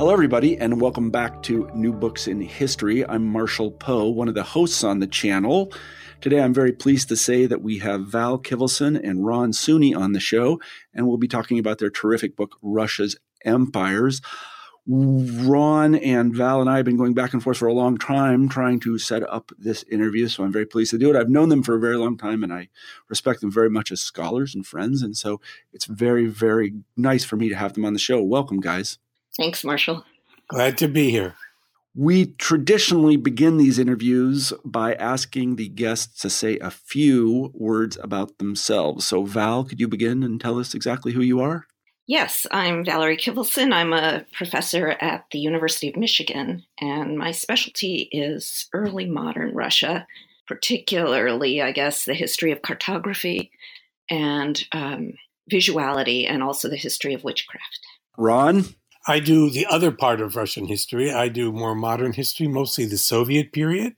Hello, everybody, and welcome back to New Books in History. I'm Marshall Poe, one of the hosts on the channel. Today, I'm very pleased to say that we have Val Kivelson and Ron Suny on the show, and we'll be talking about their terrific book, Russia's Empires. Ron and Val and I have been going back and forth for a long time trying to set up this interview, so I'm very pleased to do it. I've known them for a very long time and I respect them very much as scholars and friends, and so it's very, very nice for me to have them on the show. Welcome, guys. Thanks, Marshall. Glad to be here. We traditionally begin these interviews by asking the guests to say a few words about themselves. So, Val, could you begin and tell us exactly who you are? Yes, I'm Valerie Kivelson. I'm a professor at the University of Michigan, and my specialty is early modern Russia, particularly, I guess, the history of cartography and um, visuality, and also the history of witchcraft. Ron? I do the other part of Russian history. I do more modern history, mostly the Soviet period.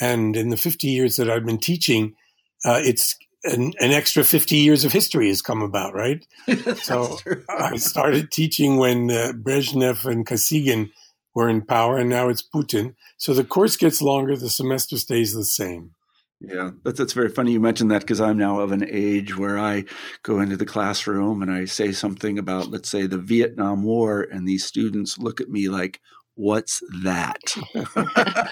And in the 50 years that I've been teaching, uh, it's an, an, extra 50 years of history has come about, right? so I started teaching when uh, Brezhnev and Kosygin were in power, and now it's Putin. So the course gets longer, the semester stays the same. Yeah, that's that's very funny you mentioned that because I'm now of an age where I go into the classroom and I say something about, let's say, the Vietnam War, and these students look at me like, "What's that?"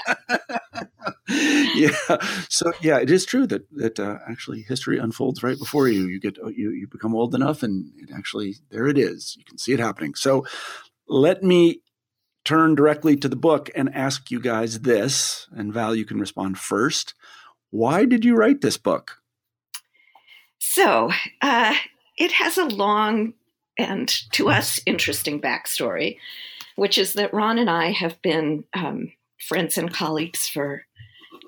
yeah, so yeah, it is true that that uh, actually history unfolds right before you. You get you you become old enough, and it actually there it is. You can see it happening. So let me turn directly to the book and ask you guys this, and Val, you can respond first. Why did you write this book? So, uh, it has a long and to us interesting backstory, which is that Ron and I have been um, friends and colleagues for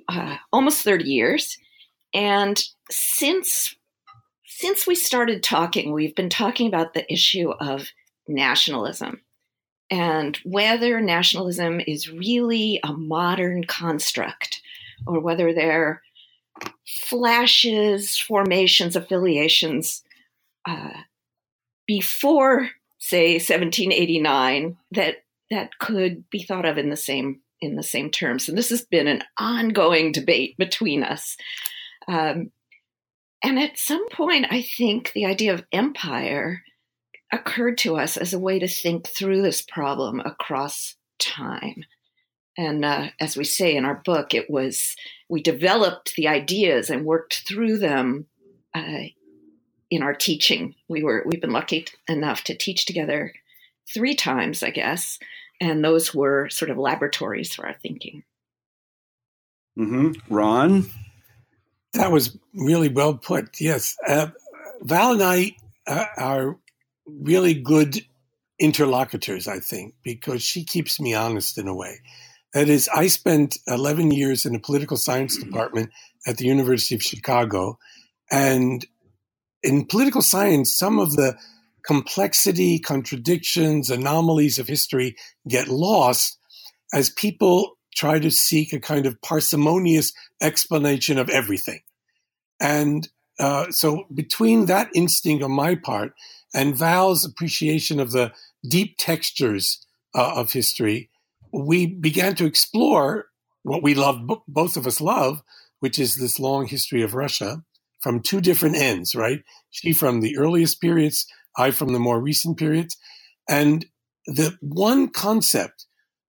uh, almost 30 years. And since since we started talking, we've been talking about the issue of nationalism and whether nationalism is really a modern construct or whether they're flashes, formations, affiliations uh, before, say, 1789 that that could be thought of in the same in the same terms. And this has been an ongoing debate between us. Um, and at some point, I think the idea of empire occurred to us as a way to think through this problem across time. And uh, as we say in our book, it was we developed the ideas and worked through them uh, in our teaching. We were we've been lucky enough to teach together three times, I guess, and those were sort of laboratories for our thinking. Mm-hmm. Ron, that was really well put. Yes, uh, Val and I uh, are really good interlocutors, I think, because she keeps me honest in a way. That is, I spent 11 years in the political science department at the University of Chicago. And in political science, some of the complexity, contradictions, anomalies of history get lost as people try to seek a kind of parsimonious explanation of everything. And uh, so, between that instinct on my part and Val's appreciation of the deep textures uh, of history, we began to explore what we love, both of us love, which is this long history of Russia from two different ends, right? She from the earliest periods, I from the more recent periods. And the one concept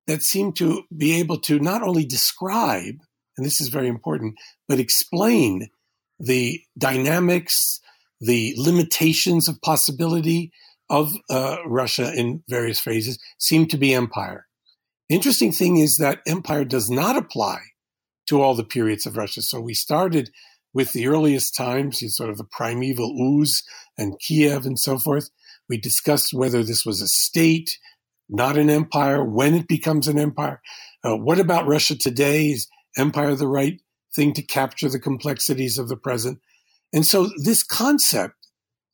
that seemed to be able to not only describe, and this is very important, but explain the dynamics, the limitations of possibility of uh, Russia in various phases seemed to be empire. Interesting thing is that empire does not apply to all the periods of Russia. So we started with the earliest times, sort of the primeval Uz and Kiev and so forth. We discussed whether this was a state, not an empire, when it becomes an empire. Uh, what about Russia today? Is empire the right thing to capture the complexities of the present? And so this concept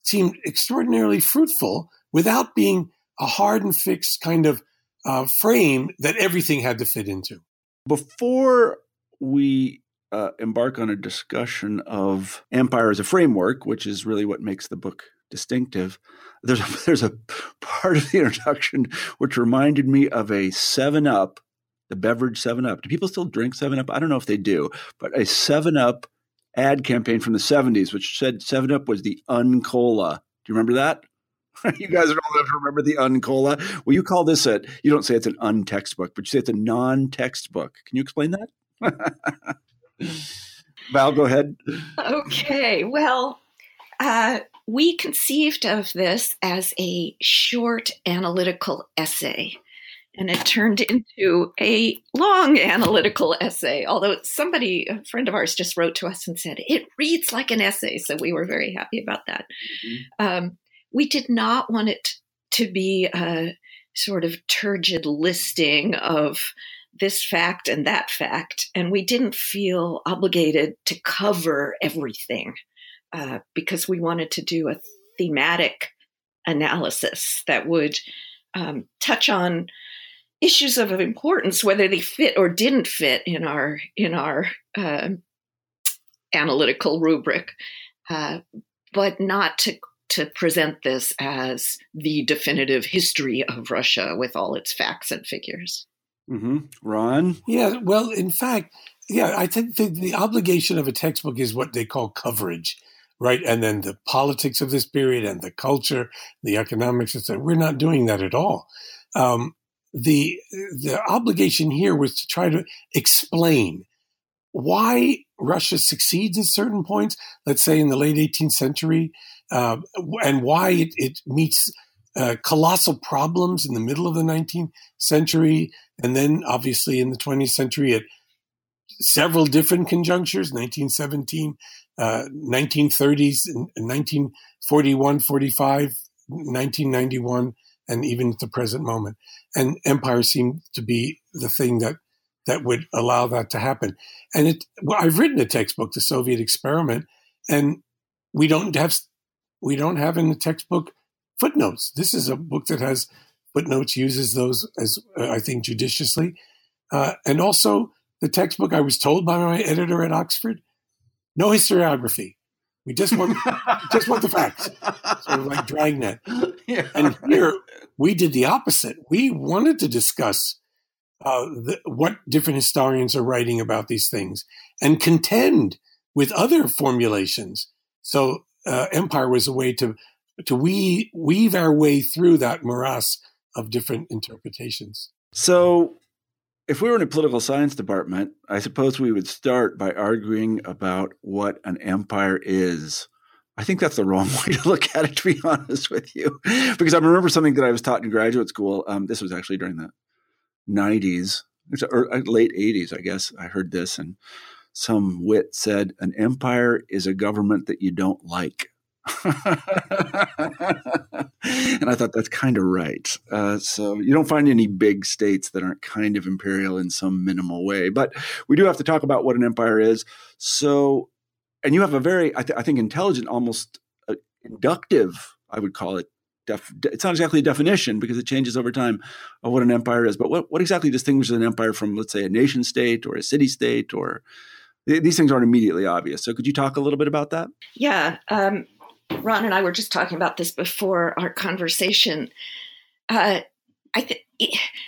seemed extraordinarily fruitful without being a hard and fixed kind of uh, frame that everything had to fit into. Before we uh, embark on a discussion of empire as a framework, which is really what makes the book distinctive. There's a, there's a part of the introduction which reminded me of a Seven Up, the beverage Seven Up. Do people still drink Seven Up? I don't know if they do, but a Seven Up ad campaign from the 70s, which said Seven Up was the uncola. Do you remember that? you guys are old enough to remember the uncola. Well, you call this a, you don't say it's an untextbook, but you say it's a non textbook. Can you explain that? Val, go ahead. Okay. Well, uh, we conceived of this as a short analytical essay and it turned into a long analytical essay. Although somebody, a friend of ours, just wrote to us and said it reads like an essay, so we were very happy about that. Mm-hmm. Um, we did not want it to be a sort of turgid listing of this fact and that fact, and we didn't feel obligated to cover everything uh, because we wanted to do a thematic analysis that would um, touch on issues of importance, whether they fit or didn't fit in our in our uh, analytical rubric, uh, but not to to present this as the definitive history of Russia with all its facts and figures. Mm-hmm. Ron, yeah. Well, in fact, yeah, I think the, the obligation of a textbook is what they call coverage right? And then the politics of this period and the culture, the economics, etc. We're not doing that at all. Um, the the obligation here was to try to explain why Russia succeeds at certain points, let's say in the late 18th century, uh, and why it, it meets uh, colossal problems in the middle of the 19th century, and then obviously in the 20th century at several different conjunctures 1917, uh, 1930s, 1941, 45, 1991 and even at the present moment. And empire seemed to be the thing that that would allow that to happen. And it, well, I've written a textbook, The Soviet Experiment, and we don't have we don't have in the textbook footnotes. This is a book that has footnotes, uses those as uh, I think judiciously, uh, and also the textbook. I was told by my editor at Oxford, no historiography. We just want just want the facts, sort of like Dragnet. Yeah, and here we did the opposite. We wanted to discuss uh, the, what different historians are writing about these things and contend with other formulations. So uh, empire was a way to to we, weave our way through that morass of different interpretations. So if we were in a political science department, I suppose we would start by arguing about what an empire is. I think that's the wrong way to look at it, to be honest with you, because I remember something that I was taught in graduate school. Um, this was actually during the 90s, or uh, late 80s, I guess. I heard this, and some wit said, An empire is a government that you don't like. and I thought that's kind of right. Uh, so you don't find any big states that aren't kind of imperial in some minimal way. But we do have to talk about what an empire is. So, and you have a very, I, th- I think, intelligent, almost uh, inductive, I would call it. Def, it's not exactly a definition because it changes over time of what an empire is. But what, what exactly distinguishes an empire from, let's say, a nation state or a city state or these things aren't immediately obvious. So could you talk a little bit about that? Yeah. Um, Ron and I were just talking about this before our conversation. Uh, I think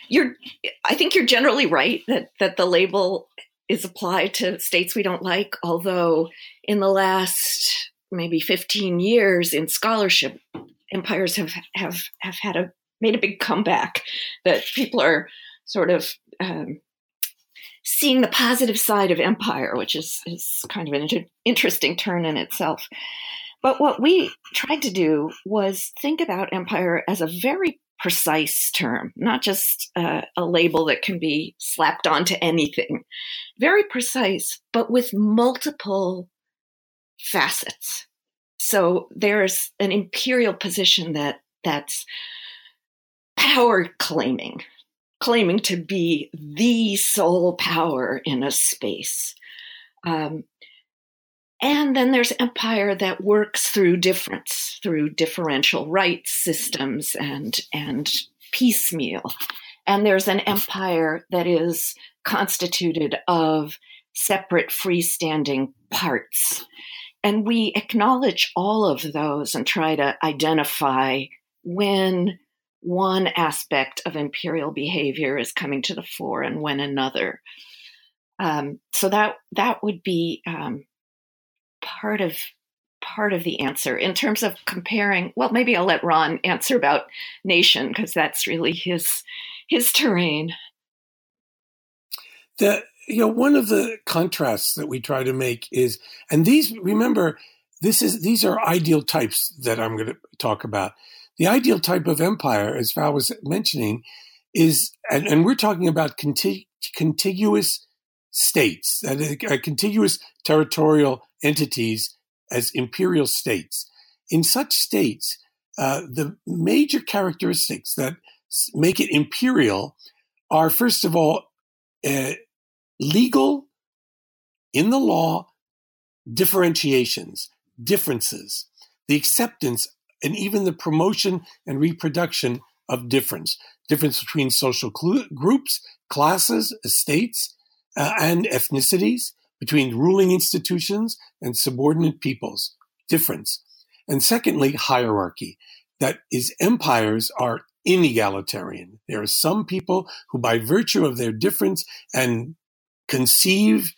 you're. I think you're generally right that that the label is applied to states we don't like. Although in the last maybe 15 years in scholarship, empires have have have had a made a big comeback. That people are sort of um, seeing the positive side of empire, which is is kind of an inter- interesting turn in itself. But what we tried to do was think about empire as a very precise term, not just uh, a label that can be slapped onto anything. Very precise, but with multiple facets. So there's an imperial position that that's power claiming, claiming to be the sole power in a space. Um, and then there's empire that works through difference, through differential rights systems and, and piecemeal. And there's an empire that is constituted of separate freestanding parts. And we acknowledge all of those and try to identify when one aspect of imperial behavior is coming to the fore and when another. Um, so that that would be um, part of part of the answer. In terms of comparing well maybe i'll let ron answer about nation because that's really his his terrain. The you know one of the contrasts that we try to make is and these remember this is these are ideal types that i'm going to talk about the ideal type of empire as val was mentioning is and, and we're talking about conti- contiguous states uh, contiguous territorial entities as imperial states. In such states, uh, the major characteristics that make it imperial are, first of all, uh, legal in the law differentiations, differences, the acceptance, and even the promotion and reproduction of difference, difference between social cl- groups, classes, estates, uh, and ethnicities, between ruling institutions and subordinate peoples, difference. And secondly, hierarchy. That is, empires are inegalitarian. There are some people who, by virtue of their difference and conceive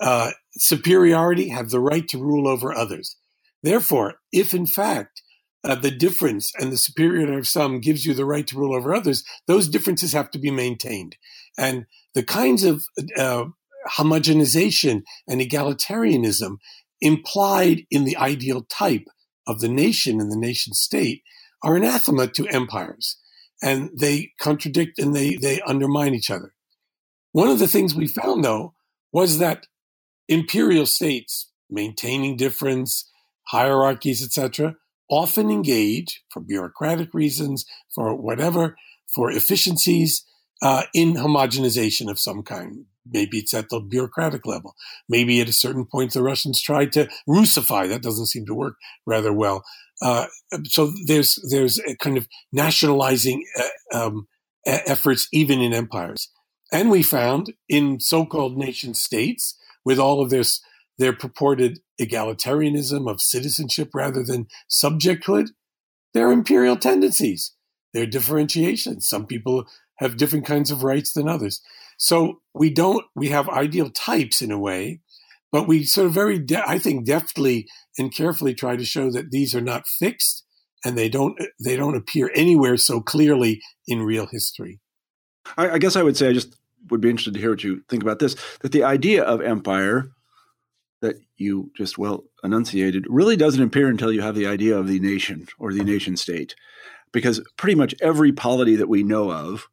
uh, superiority, have the right to rule over others. Therefore, if in fact uh, the difference and the superiority of some gives you the right to rule over others, those differences have to be maintained. And the kinds of uh, homogenization and egalitarianism implied in the ideal type of the nation and the nation state are anathema to empires and they contradict and they, they undermine each other. One of the things we found though was that imperial states maintaining difference, hierarchies, etc., often engage for bureaucratic reasons, for whatever, for efficiencies, uh, in homogenization of some kind. Maybe it's at the bureaucratic level. Maybe at a certain point the Russians tried to Russify. That doesn't seem to work rather well. Uh, so there's there's a kind of nationalizing uh, um, efforts even in empires, and we found in so-called nation states with all of this their purported egalitarianism of citizenship rather than subjecthood, their imperial tendencies. their differentiations. Some people have different kinds of rights than others. So we don't, we have ideal types in a way, but we sort of very, de- I think, deftly and carefully try to show that these are not fixed and they don't, they don't appear anywhere so clearly in real history. I, I guess I would say I just would be interested to hear what you think about this that the idea of empire that you just well enunciated really doesn't appear until you have the idea of the nation or the nation state because pretty much every polity that we know of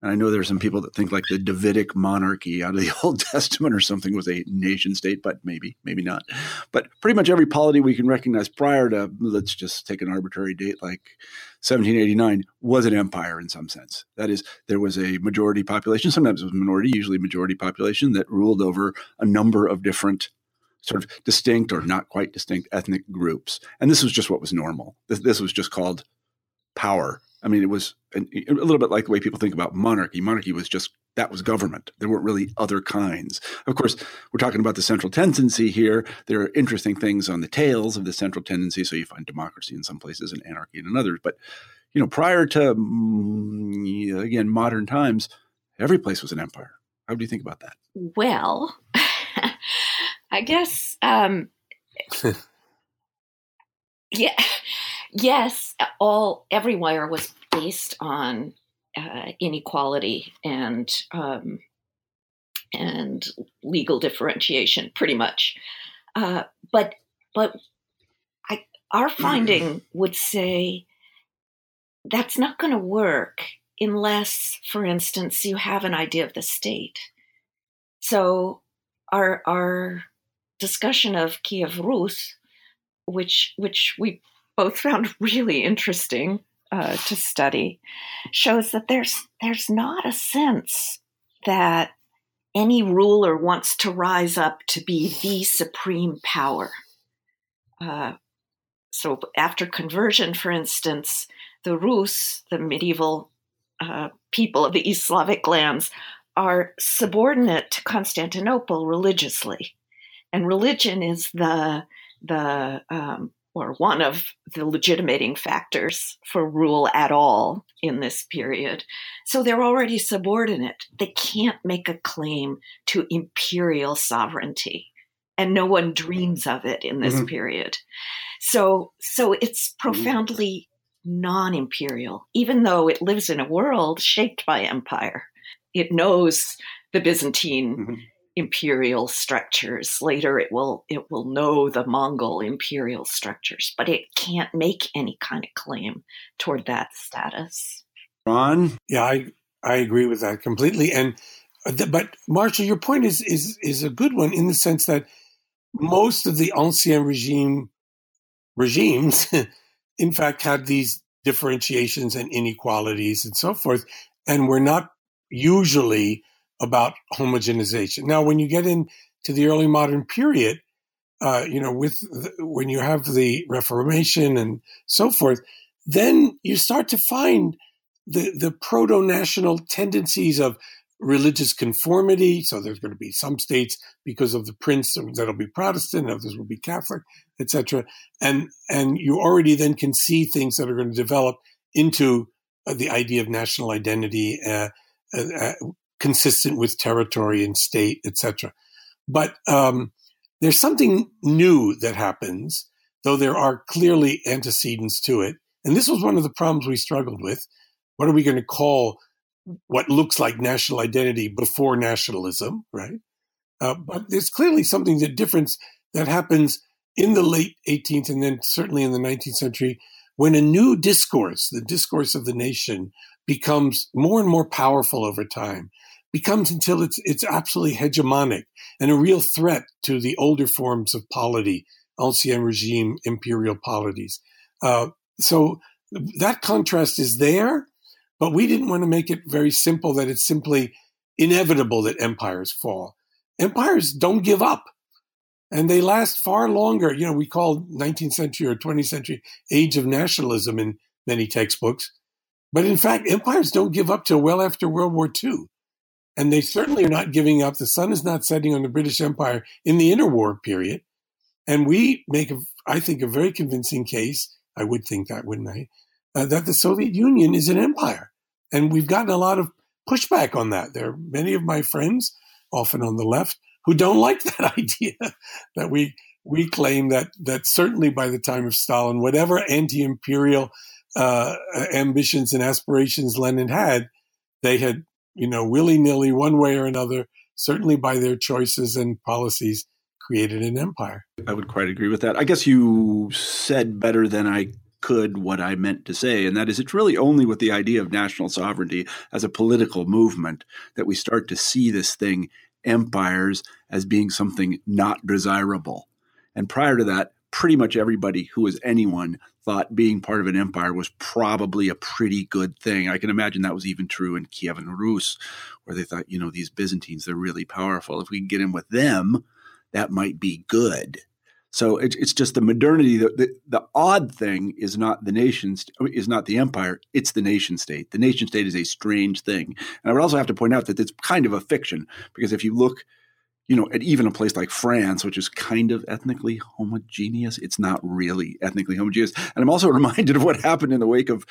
and I know there are some people that think like the Davidic monarchy out of the Old Testament or something was a nation state, but maybe, maybe not. But pretty much every polity we can recognize prior to, let's just take an arbitrary date like 1789, was an empire in some sense. That is, there was a majority population, sometimes it was minority, usually majority population, that ruled over a number of different sort of distinct or not quite distinct ethnic groups. And this was just what was normal. This, this was just called power. I mean, it was a, a little bit like the way people think about monarchy. Monarchy was just that was government. There weren't really other kinds. Of course, we're talking about the central tendency here. There are interesting things on the tails of the central tendency. So you find democracy in some places and anarchy in others. But you know, prior to mm, again modern times, every place was an empire. How do you think about that? Well, I guess, um, yeah, yes, all everywhere was based on uh, inequality and um, and legal differentiation, pretty much. Uh, but but I, our finding would say that's not going to work unless, for instance, you have an idea of the state. So our our discussion of Kiev Rus, which which we both found really interesting uh, to study, shows that there's there's not a sense that any ruler wants to rise up to be the supreme power. Uh, so after conversion, for instance, the Rus, the medieval uh, people of the East Slavic lands, are subordinate to Constantinople religiously and religion is the the um, or one of the legitimating factors for rule at all in this period. So they're already subordinate. They can't make a claim to imperial sovereignty. And no one dreams of it in this mm-hmm. period. So so it's mm-hmm. profoundly non-imperial, even though it lives in a world shaped by empire. It knows the Byzantine mm-hmm imperial structures. Later it will it will know the Mongol imperial structures, but it can't make any kind of claim toward that status. Ron? Yeah, I I agree with that completely. And uh, but Marshall, your point is is is a good one in the sense that most of the ancien regime regimes, in fact, had these differentiations and inequalities and so forth, and were not usually about homogenization. Now, when you get into the early modern period, uh, you know, with the, when you have the Reformation and so forth, then you start to find the the proto national tendencies of religious conformity. So there's going to be some states because of the prince that'll be Protestant, others will be Catholic, etc. And and you already then can see things that are going to develop into uh, the idea of national identity. Uh, uh, uh consistent with territory and state, etc. But um, there's something new that happens, though there are clearly antecedents to it. And this was one of the problems we struggled with. What are we going to call what looks like national identity before nationalism, right? Uh, but there's clearly something that difference that happens in the late 18th and then certainly in the 19th century when a new discourse, the discourse of the nation, becomes more and more powerful over time becomes until it's it's absolutely hegemonic and a real threat to the older forms of polity, ancien regime imperial polities. Uh, so that contrast is there, but we didn't want to make it very simple that it's simply inevitable that empires fall. Empires don't give up. And they last far longer. You know, we call 19th century or 20th century age of nationalism in many textbooks. But in fact, empires don't give up till well after World War II. And they certainly are not giving up. The sun is not setting on the British Empire in the interwar period. And we make, a, I think, a very convincing case. I would think that, wouldn't I? Uh, that the Soviet Union is an empire. And we've gotten a lot of pushback on that. There are many of my friends, often on the left, who don't like that idea that we we claim that that certainly by the time of Stalin, whatever anti-imperial uh, ambitions and aspirations Lenin had, they had you know, willy nilly, one way or another, certainly by their choices and policies, created an empire. I would quite agree with that. I guess you said better than I could what I meant to say, and that is it's really only with the idea of national sovereignty as a political movement that we start to see this thing, empires, as being something not desirable. And prior to that, pretty much everybody who was anyone thought being part of an empire was probably a pretty good thing. I can imagine that was even true in Kiev and Rus, where they thought, you know, these Byzantines, they're really powerful. If we can get in with them, that might be good. So it, it's just the modernity. The, the, the odd thing is not the nation is not the empire. It's the nation state. The nation state is a strange thing, and I would also have to point out that it's kind of a fiction because if you look, you know, at even a place like France, which is kind of ethnically homogeneous, it's not really ethnically homogeneous. And I'm also reminded of what happened in the wake of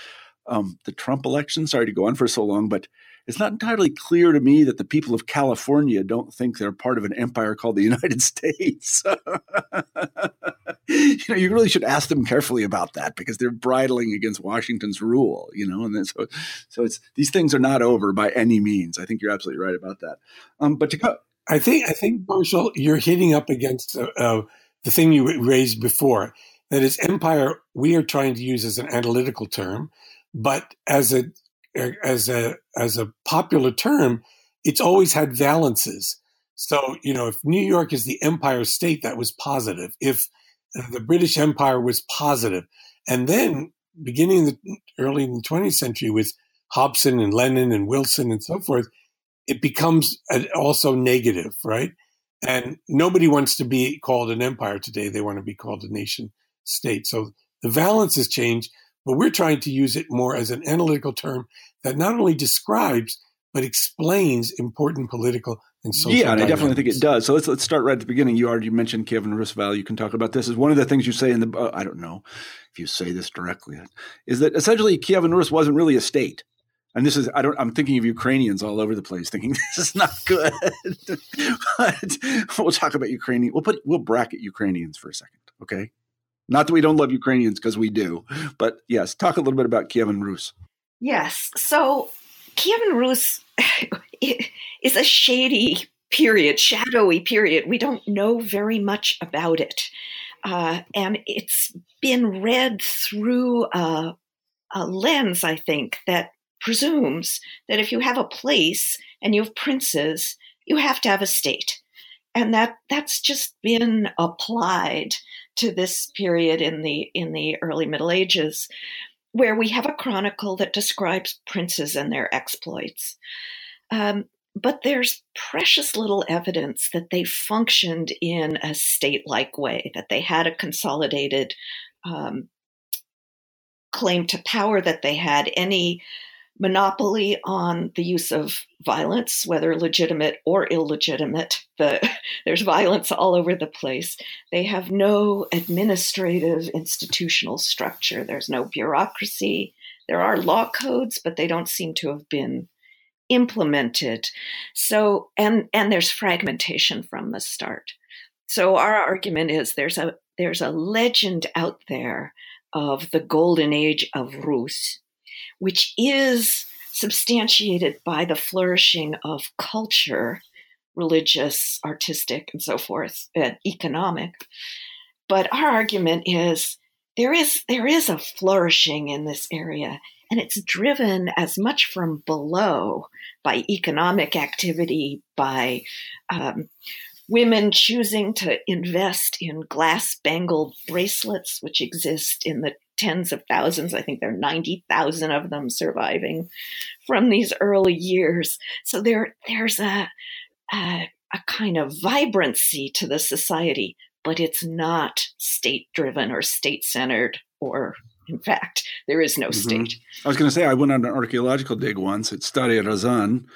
um, the Trump election. Sorry to go on for so long, but it's not entirely clear to me that the people of California don't think they're part of an empire called the United States. you know, you really should ask them carefully about that because they're bridling against Washington's rule. You know, and so so it's these things are not over by any means. I think you're absolutely right about that. Um, but to go, I think I think Marshall, you're hitting up against uh, the thing you raised before. That is, empire. We are trying to use as an analytical term, but as a as a as a popular term, it's always had valences. So you know, if New York is the empire state, that was positive. If the British Empire was positive, and then beginning in the early in the 20th century with Hobson and Lenin and Wilson and so forth, it becomes also negative, right? And nobody wants to be called an empire today. They want to be called a nation state. So the valence has changed, but we're trying to use it more as an analytical term that not only describes but explains important political and social. Yeah, and. I definitely think it does. So let's let's start right at the beginning. You already mentioned Kievan Rus value. You can talk about this. Is one of the things you say in the uh, I don't know if you say this directly is that essentially Kievan Rus wasn't really a state. And this is I don't I'm thinking of Ukrainians all over the place, thinking this is not good. but we'll talk about Ukrainian. We'll put we'll bracket Ukrainians for a second, okay? Not that we don't love Ukrainians because we do, but yes, talk a little bit about Kievan Rus. Yes. So Kievan Rus is a shady period, shadowy period. We don't know very much about it. Uh, and it's been read through a, a lens, I think, that presumes that if you have a place and you have princes, you have to have a state. And that that's just been applied to this period in the in the early Middle Ages where we have a chronicle that describes princes and their exploits. Um, but there's precious little evidence that they functioned in a state like way, that they had a consolidated um, claim to power, that they had any monopoly on the use of violence, whether legitimate or illegitimate. The, there's violence all over the place. They have no administrative institutional structure. There's no bureaucracy. There are law codes, but they don't seem to have been implemented. So, and and there's fragmentation from the start. So our argument is there's a there's a legend out there of the golden age of Rus which is substantiated by the flourishing of culture, religious, artistic, and so forth, and economic. But our argument is there is there is a flourishing in this area, and it's driven as much from below by economic activity, by um, women choosing to invest in glass bangled bracelets, which exist in the tens of thousands. I think there are 90,000 of them surviving from these early years. So there, there's a, a, a kind of vibrancy to the society, but it's not state driven or state centered or in fact, there is no mm-hmm. state. I was going to say, I went on an archaeological dig once at Staraya Ryazan, and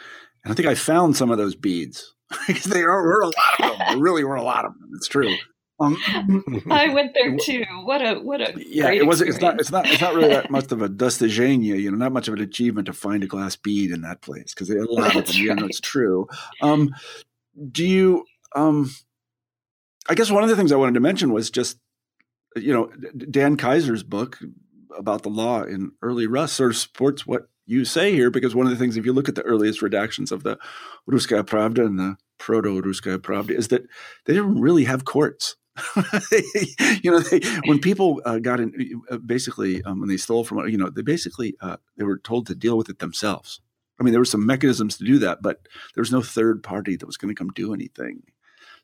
I think I found some of those beads. there were a lot of them. There really were a lot of them. It's true. Um, I went there too. What a what a yeah. it was it's not It's not. It's not really that much of a dostizhenie, You know, not much of an achievement to find a glass bead in that place because they allow them. Right. You know, it's true. Um, do you? Um, I guess one of the things I wanted to mention was just, you know, Dan Kaiser's book about the law in early Rus sort of supports what you say here because one of the things, if you look at the earliest redactions of the Russkaya Pravda and the proto Russkaya Pravda, is that they didn't really have courts. you know, they, when people uh, got in, uh, basically um, when they stole from, you know, they basically uh, they were told to deal with it themselves. I mean, there were some mechanisms to do that, but there was no third party that was going to come do anything.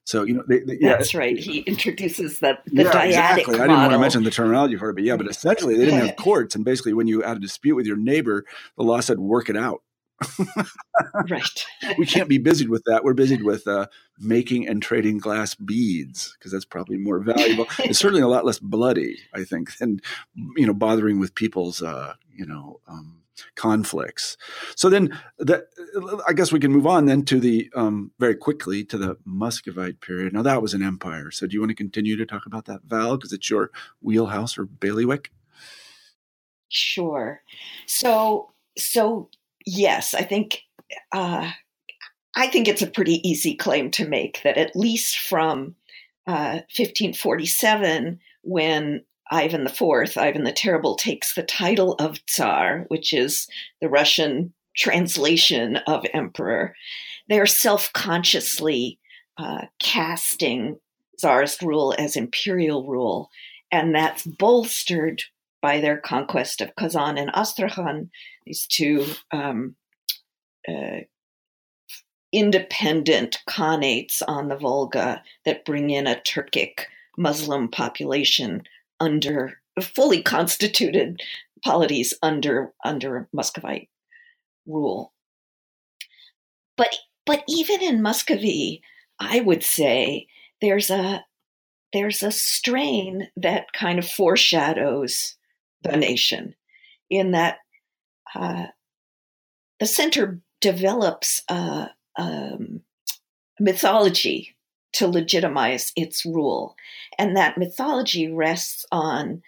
So you know, they, they, yeah. that's right. He introduces the the yeah, dyadic exactly. I didn't want to mention the terminology for it, but yeah, but essentially they didn't have courts, and basically when you had a dispute with your neighbor, the law said work it out. right. we can't be busied with that. We're busied with uh, making and trading glass beads because that's probably more valuable. it's certainly a lot less bloody, I think, than you know bothering with people's uh, you know um, conflicts. So then, that, I guess we can move on then to the um, very quickly to the Muscovite period. Now that was an empire. So do you want to continue to talk about that, Val? Because it's your wheelhouse or bailiwick. Sure. So so yes, I think uh, I think it's a pretty easy claim to make that at least from uh, 1547, when Ivan IV, Ivan the Terrible, takes the title of Tsar, which is the Russian translation of emperor, they're self consciously uh, casting Tsarist rule as imperial rule. And that's bolstered by their conquest of Kazan and Astrakhan, these two um, uh, independent khanates on the Volga that bring in a Turkic Muslim population under fully constituted polities under under Muscovite rule. But but even in Muscovy, I would say there's a there's a strain that kind of foreshadows the nation in that uh, the center develops a, mythology to legitimize its rule. And that mythology rests on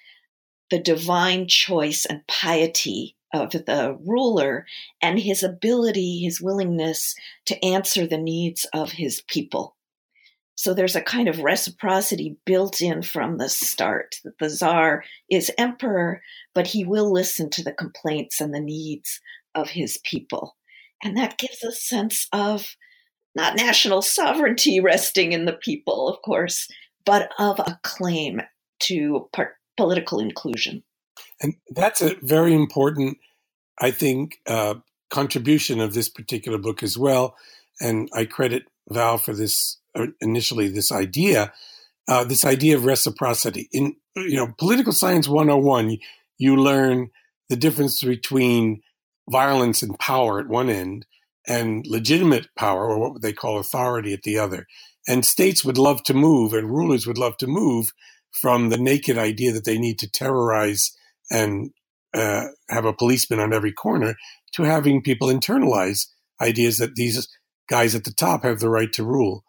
the divine choice and piety of the ruler and his ability, his willingness to answer the needs of his people. So there's a kind of reciprocity built in from the start that the czar is emperor, but he will listen to the complaints and the needs of his people. And that gives a sense of not national sovereignty resting in the people, of course, but of a claim to part- political inclusion. And that's a very important, I think, uh, contribution of this particular book as well. And I credit Val for this uh, initially this idea, uh, this idea of reciprocity. In you know political science 101, you, learn the difference between violence and power at one end and legitimate power, or what they call authority, at the other. And states would love to move, and rulers would love to move from the naked idea that they need to terrorize and uh, have a policeman on every corner to having people internalize ideas that these guys at the top have the right to rule.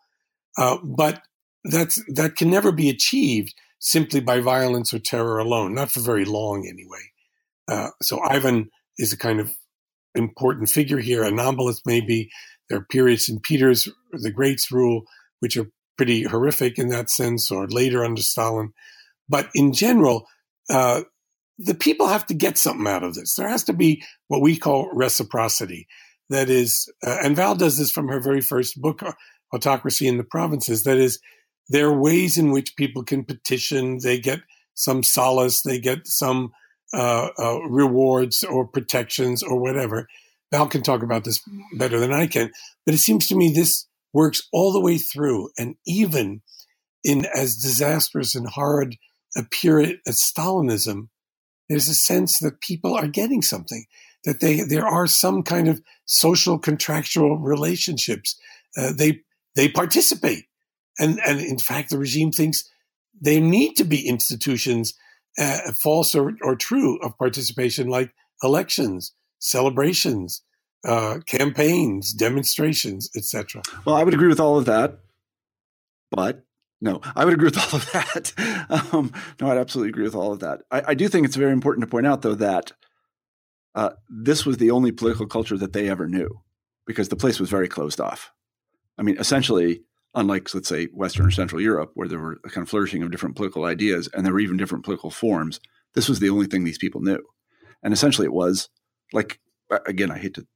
Uh, but that's that can never be achieved simply by violence or terror alone, not for very long anyway. Uh, so Ivan is a kind of important figure here, anomalous maybe. There are periods in Peter's the Great's rule which are pretty horrific in that sense, or later under Stalin. But in general, uh, the people have to get something out of this. There has to be what we call reciprocity. That is, uh, and Val does this from her very first book, autocracy in the provinces. That is, there are ways in which people can petition. They get some solace. They get some uh, uh, rewards or protections or whatever. Val can talk about this better than I can, but it seems to me this works all the way through, and even in as disastrous and hard a period as Stalinism, there's a sense that people are getting something, that they there are some kind of social contractual relationships. Uh, they they participate. And, and in fact, the regime thinks they need to be institutions, uh, false or, or true, of participation like elections, celebrations, uh, campaigns, demonstrations, etc. Well, I would agree with all of that, but no, I would agree with all of that. Um, no, I'd absolutely agree with all of that. I, I, do think it's very important to point out, though, that uh, this was the only political culture that they ever knew because the place was very closed off. I mean, essentially, unlike, let's say, Western or Central Europe, where there were a kind of flourishing of different political ideas and there were even different political forms, this was the only thing these people knew. And essentially, it was like, again, I hate to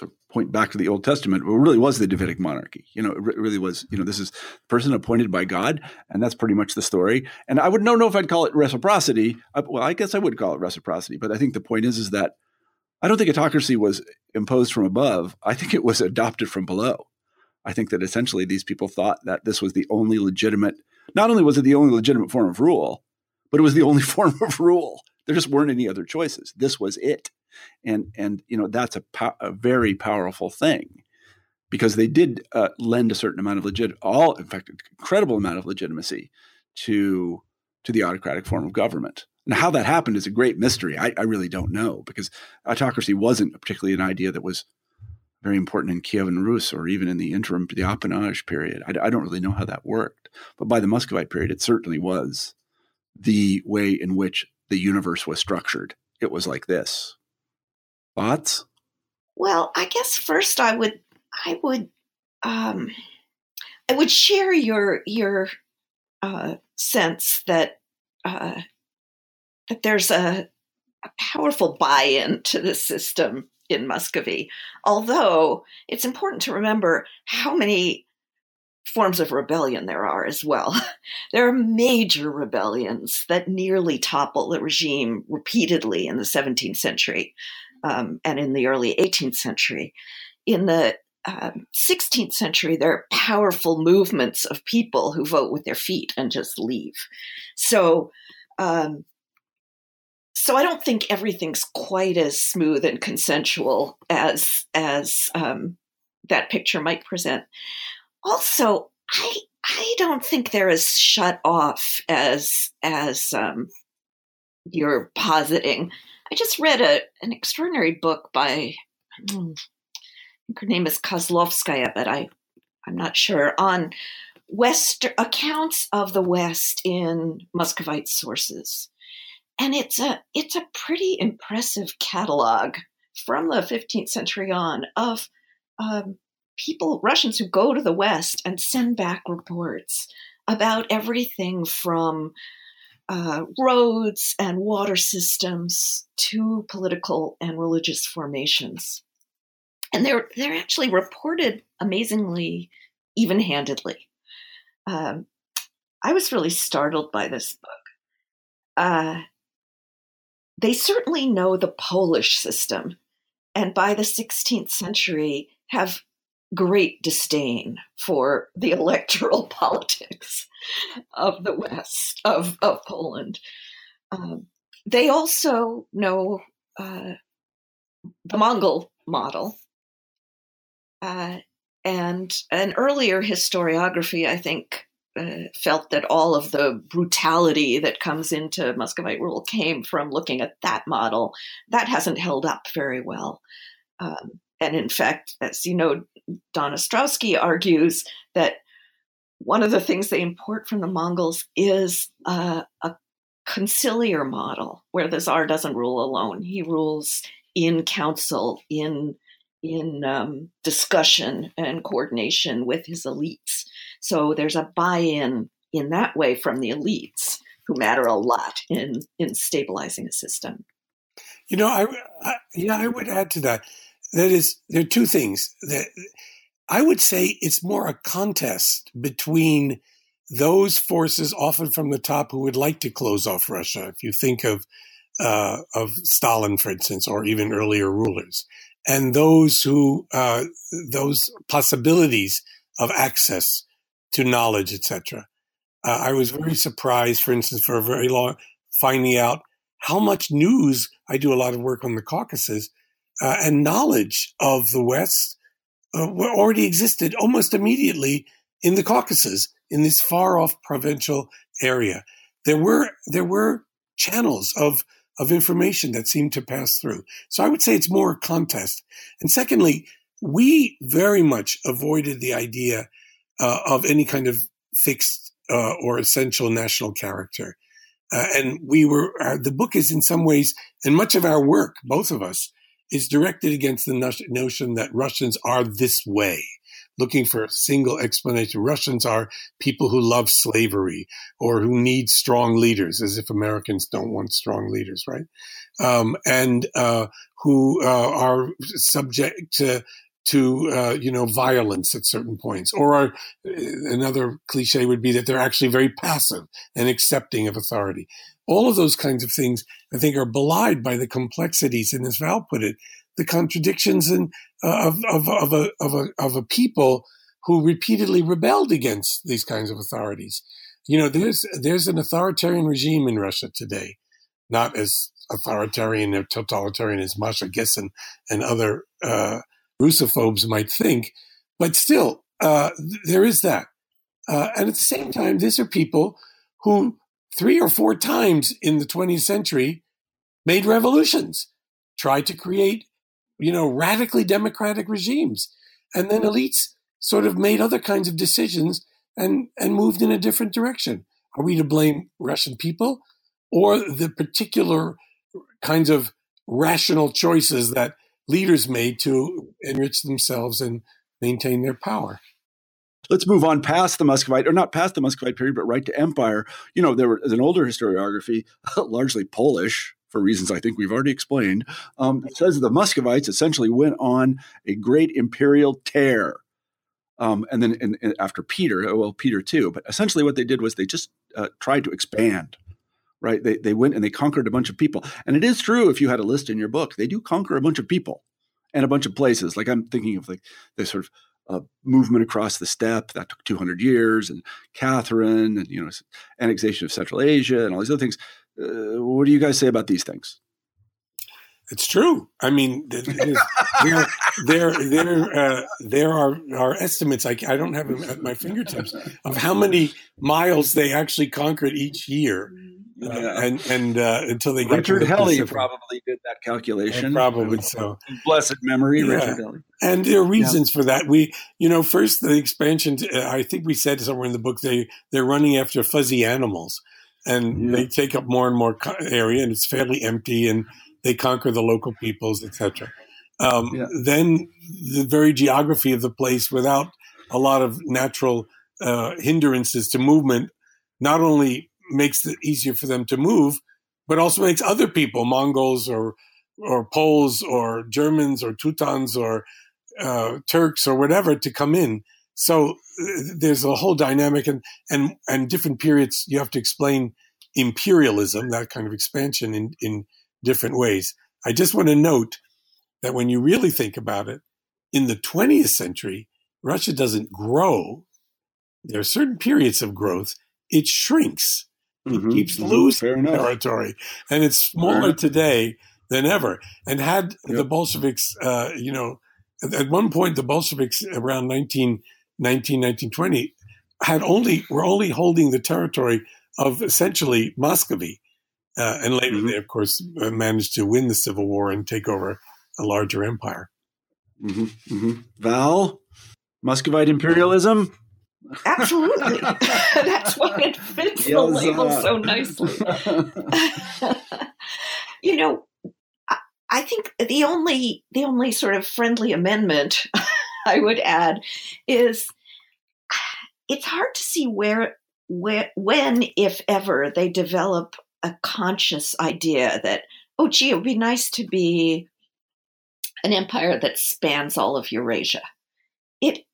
to point back to the Old Testament, but it really was the Davidic monarchy. You know, it really was, you know, this is person appointed by God, and that's pretty much the story. And I would not know if I'd call it reciprocity. Well, I guess I would call it reciprocity, but I think the point is, is that I don't think autocracy was imposed from above. I think it was adopted from below. I think that essentially these people thought that this was the only legitimate, not only was it the only legitimate form of rule, but it was the only form of rule. There just weren't any other choices. This was it. and and you know that's a, po- a very powerful thing because they did uh, lend a certain amount of legit all in fact incredible amount of legitimacy to to the autocratic form of government and how that happened is a great mystery i, I really don't know because autocracy wasn't particularly an idea that was very important in Kievan Rus or even in the interim, the Appanage period. I, I, don't really know how that worked. But by the Muscovite period, it certainly was the way in which the universe was structured. It was like this. Thoughts? Well, I guess first I would I would um, I would share your your uh, sense that uh, that there's a, a powerful buy-in to the system in Muscovy. Although it's important to remember how many forms of rebellion there are as well. there are major rebellions that nearly topple the regime repeatedly in the 17th century um, and in the early 18th century. In the um, 16th century, there are powerful movements of people who vote with their feet and just leave. So, um, so I don't think everything's quite as smooth and consensual as as um, that picture might present. Also, I I don't think they're as shut off as as um, you're positing. I just read a an extraordinary book by hmm, her name is Kozlovskaya, but I I'm not sure on West accounts of the West in Muscovite sources and it's a it's a pretty impressive catalog from the 15th century on of um, people Russians who go to the West and send back reports about everything from uh, roads and water systems to political and religious formations, and they're they're actually reported amazingly even-handedly. Um, I was really startled by this book. Uh, they certainly know the Polish system, and by the 16th century have great disdain for the electoral politics of the West, of, of Poland. Um, they also know uh, the Mongol model. Uh, and an earlier historiography, I think, uh, felt that all of the brutality that comes into Muscovite rule came from looking at that model. That hasn't held up very well. Um, and in fact, as you know, Don Ostrowski argues that one of the things they import from the Mongols is uh, a conciliar model where the czar doesn't rule alone. He rules in council, in in um, discussion and coordination with his elites. So there's a buy-in in that way from the elites who matter a lot in in stabilizing a system. You know, I, I yeah, I would add to that. That is, there are two things that I would say it's more a contest between those forces, often from the top, who would like to close off Russia. If you think of uh, of Stalin, for instance, or even earlier rulers, and those who uh, those possibilities of access to knowledge, etc. Uh, I was very surprised, for instance, for a very long finding out how much news. I do a lot of work on the Caucasus, uh, and knowledge of the West uh, already existed almost immediately in the Caucasus, in this far off provincial area. There were there were channels of of information that seemed to pass through. So I would say it's more a contest. And secondly, we very much avoided the idea uh, of any kind of fixed uh, or essential national character. Uh, and we were, uh, the book is in some ways, and much of our work, both of us, is directed against the notion that Russians are this way, looking for a single explanation. Russians are people who love slavery or who need strong leaders, as if Americans don't want strong leaders, right? Um, and uh, who uh, are subject to to uh, you know violence at certain points. Or are, uh, another cliche would be that they're actually very passive and accepting of authority. All of those kinds of things i think are belied by the complexities and as val put it the contradictions in, uh, of, of, of, a, of, a, of a people who repeatedly rebelled against these kinds of authorities. You know there's there's an authoritarian regime in russia today not as authoritarian or totalitarian as Masha Gessen and other uh, Russophobes might think. But still, uh, there is that. Uh, and at the same time, these are people who three or four times in the 20th century made revolutions, tried to create, you know, radically democratic regimes. And then elites sort of made other kinds of decisions and, and moved in a different direction. Are we to blame Russian people or the particular kinds of rational choices that leaders made to enrich themselves and maintain their power? let's move on past the Muscovite, or not past the Muscovite period, but right to empire. You know, there was an older historiography, largely Polish, for reasons I think we've already explained, um, says the Muscovites essentially went on a great imperial tear. Um, and then in, in, after Peter, well, Peter too, but essentially what they did was they just uh, tried to expand, right? They, they went and they conquered a bunch of people. And it is true, if you had a list in your book, they do conquer a bunch of people and a bunch of places. Like I'm thinking of like the sort of uh, movement across the steppe that took 200 years, and Catherine, and you know, annexation of Central Asia, and all these other things. Uh, what do you guys say about these things? It's true. I mean, there, there, there, uh, there are, are estimates. I, I don't have them at my fingertips of how many miles they actually conquered each year. Uh, yeah. and and uh, until they Richard Hellie probably did that calculation. And probably so. Blessed memory, yeah. Richard Hellie. And there are reasons yeah. for that. We, you know, first the expansion. Uh, I think we said somewhere in the book they they're running after fuzzy animals, and they take up more and more area, and it's fairly empty, and they conquer the local peoples, etc. Um, then the very geography of the place, without a lot of natural uh, hindrances to movement, not only makes it easier for them to move, but also makes other people, Mongols or or Poles or Germans or Teutons or uh, Turks or whatever, to come in. So uh, there's a whole dynamic, and and and different periods. You have to explain imperialism, that kind of expansion, in in different ways. I just want to note that when you really think about it, in the 20th century, Russia doesn't grow. There are certain periods of growth. It shrinks. Mm-hmm. It keeps mm-hmm. losing territory, and it's smaller today than ever. And had yep. the Bolsheviks, uh, you know, at one point the Bolsheviks around 19, 19, 1920 had only were only holding the territory of essentially Muscovy, uh, and later mm-hmm. they, of course, uh, managed to win the civil war and take over a larger empire. Mm-hmm. mm-hmm. Val, Muscovite imperialism. Absolutely. That's why it fits yes, the label uh, so nicely. you know, I, I think the only the only sort of friendly amendment I would add is it's hard to see where where when if ever they develop a conscious idea that oh gee it would be nice to be an empire that spans all of Eurasia. It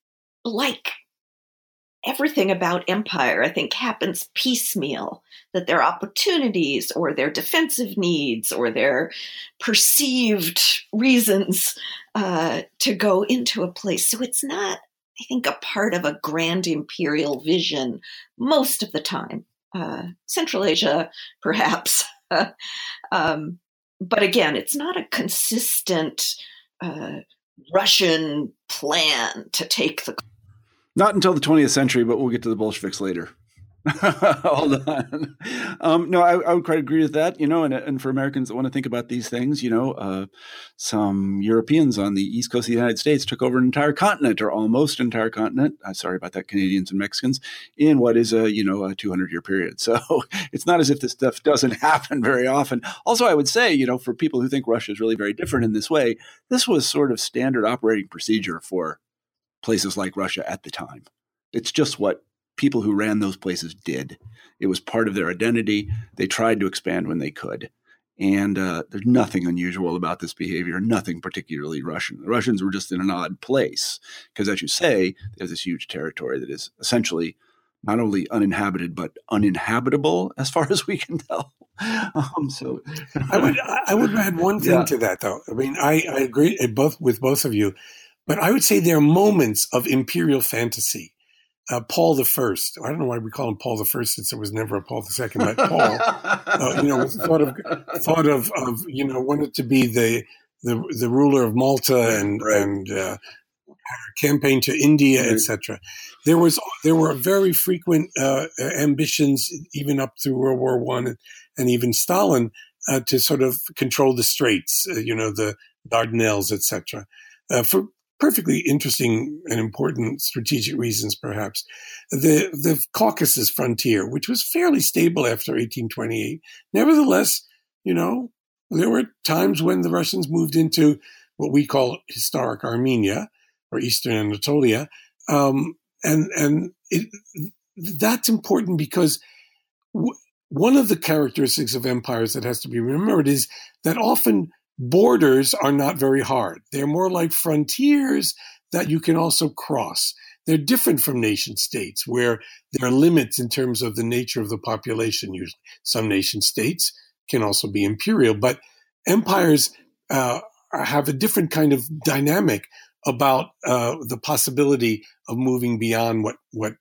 like everything about empire, I think, happens piecemeal, that their opportunities or their defensive needs or their perceived reasons uh, to go into a place. So it's not, I think, a part of a grand imperial vision most of the time. Uh, Central Asia, perhaps. um, but again, it's not a consistent uh, Russian plan to take the not until the 20th century, but we'll get to the Bolsheviks later. Hold on. Um, no, I, I, would quite agree with that. You know, and, and for Americans that want to think about these things, you know, uh, some Europeans on the east coast of the United States took over an entire continent, or almost entire continent. I'm uh, sorry about that, Canadians and Mexicans, in what is a you know a 200 year period. So it's not as if this stuff doesn't happen very often. Also, I would say, you know, for people who think Russia is really very different in this way, this was sort of standard operating procedure for places like Russia at the time. It's just what people who ran those places did. It was part of their identity. They tried to expand when they could. And uh, there's nothing unusual about this behavior, nothing particularly Russian. The Russians were just in an odd place because, as you say, there's this huge territory that is essentially not only uninhabited but uninhabitable, as far as we can tell. Um, so, I would I would add one thing yeah. to that, though. I mean, I, I agree both with both of you. But I would say there are moments of imperial fantasy. uh, Paul the First. I don't know why we call him Paul the First since there was never a Paul the Second, but Paul, uh, you know, thought of thought of, of you know wanted to be the the the ruler of Malta and right. and uh, campaign to India, right. etc. There was there were very frequent uh, ambitions, even up through World War One and, and, even Stalin, uh, to sort of control the Straits, uh, you know, the Dardanelles, etc. Uh, for perfectly interesting and important strategic reasons, perhaps. The the Caucasus frontier, which was fairly stable after 1828, nevertheless, you know, there were times when the Russians moved into what we call historic Armenia or Eastern Anatolia, um, and and it, that's important because. W- one of the characteristics of empires that has to be remembered is that often borders are not very hard. They're more like frontiers that you can also cross. They're different from nation states where there are limits in terms of the nature of the population. Usually, some nation states can also be imperial, but empires uh, have a different kind of dynamic about uh, the possibility of moving beyond what what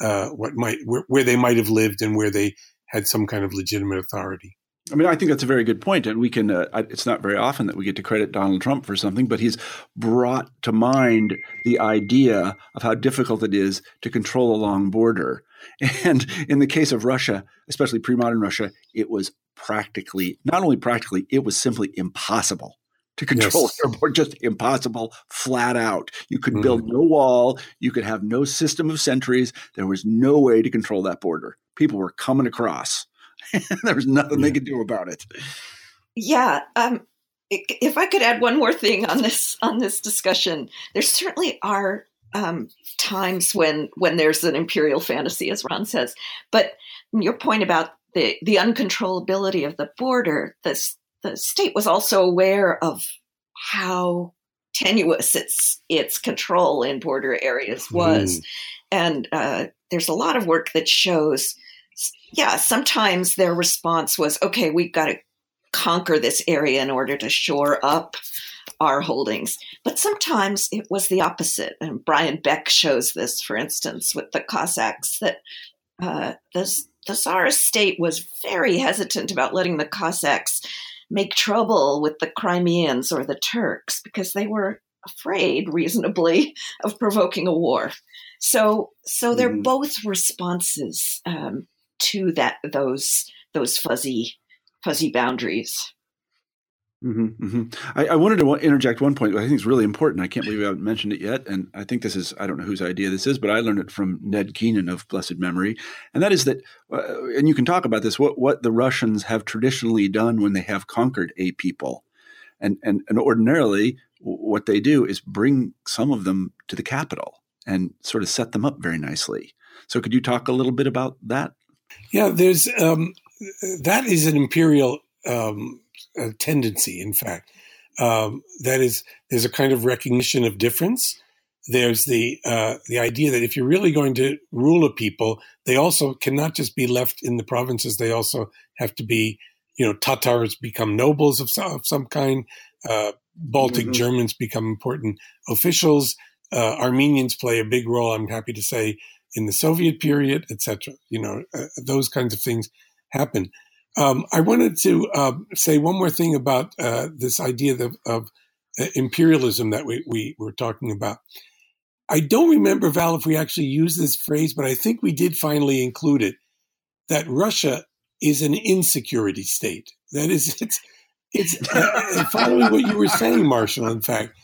uh, what might where, where they might have lived and where they had some kind of legitimate authority. I mean, I think that's a very good point, and we can. Uh, it's not very often that we get to credit Donald Trump for something, but he's brought to mind the idea of how difficult it is to control a long border. And in the case of Russia, especially pre-modern Russia, it was practically not only practically, it was simply impossible to control yes. their border. Just impossible, flat out. You could mm. build no wall. You could have no system of sentries. There was no way to control that border. People were coming across there was nothing yeah. they could do about it. Yeah. Um, if I could add one more thing on this on this discussion, there certainly are um, times when when there's an imperial fantasy, as Ron says. But your point about the the uncontrollability of the border, the the state was also aware of how tenuous its its control in border areas was, mm. and uh, there's a lot of work that shows yeah, sometimes their response was, okay, we've got to conquer this area in order to shore up our holdings. But sometimes it was the opposite. And Brian Boeck shows this, for instance, with the Cossacks, that uh, the, the Tsarist state was very hesitant about letting the Cossacks make trouble with the Crimeans or the Turks because they were afraid, reasonably, of provoking a war. So, so they're mm. both responses um, to that those those fuzzy fuzzy boundaries. Mm-hmm, mm-hmm. I, I, wanted to interject one point. I think it's really important. I can't believe I haven't mentioned it yet. And I think this is, I don't know whose idea this is, but I learned it from Ned Keenan of blessed memory. And that is that, uh, and you can talk about this, what, what the Russians have traditionally done when they have conquered a people. And, and, and ordinarily, what they do is bring some of them to the capital and sort of set them up very nicely. So could you talk a little bit about that? Yeah, there's um, that is an imperial um, tendency. In fact, um, that is there's a kind of recognition of difference. There's the uh, the idea that if you're really going to rule a people, they also cannot just be left in the provinces. They also have to be, you know, Tatars become nobles of some, of some kind. Uh, Baltic mm-hmm. Germans become important officials. Uh, Armenians play a big role. I'm happy to say in the Soviet period, etc. You know, uh, those kinds of things happen. Um, I wanted to uh, say one more thing about uh, this idea of, of uh, imperialism that we, we were talking about. I don't remember, Val, if we actually used this phrase, but I think we did finally include it that Russia is an insecurity state. That is, it's, it's uh, following what you were saying, Marshall, in fact.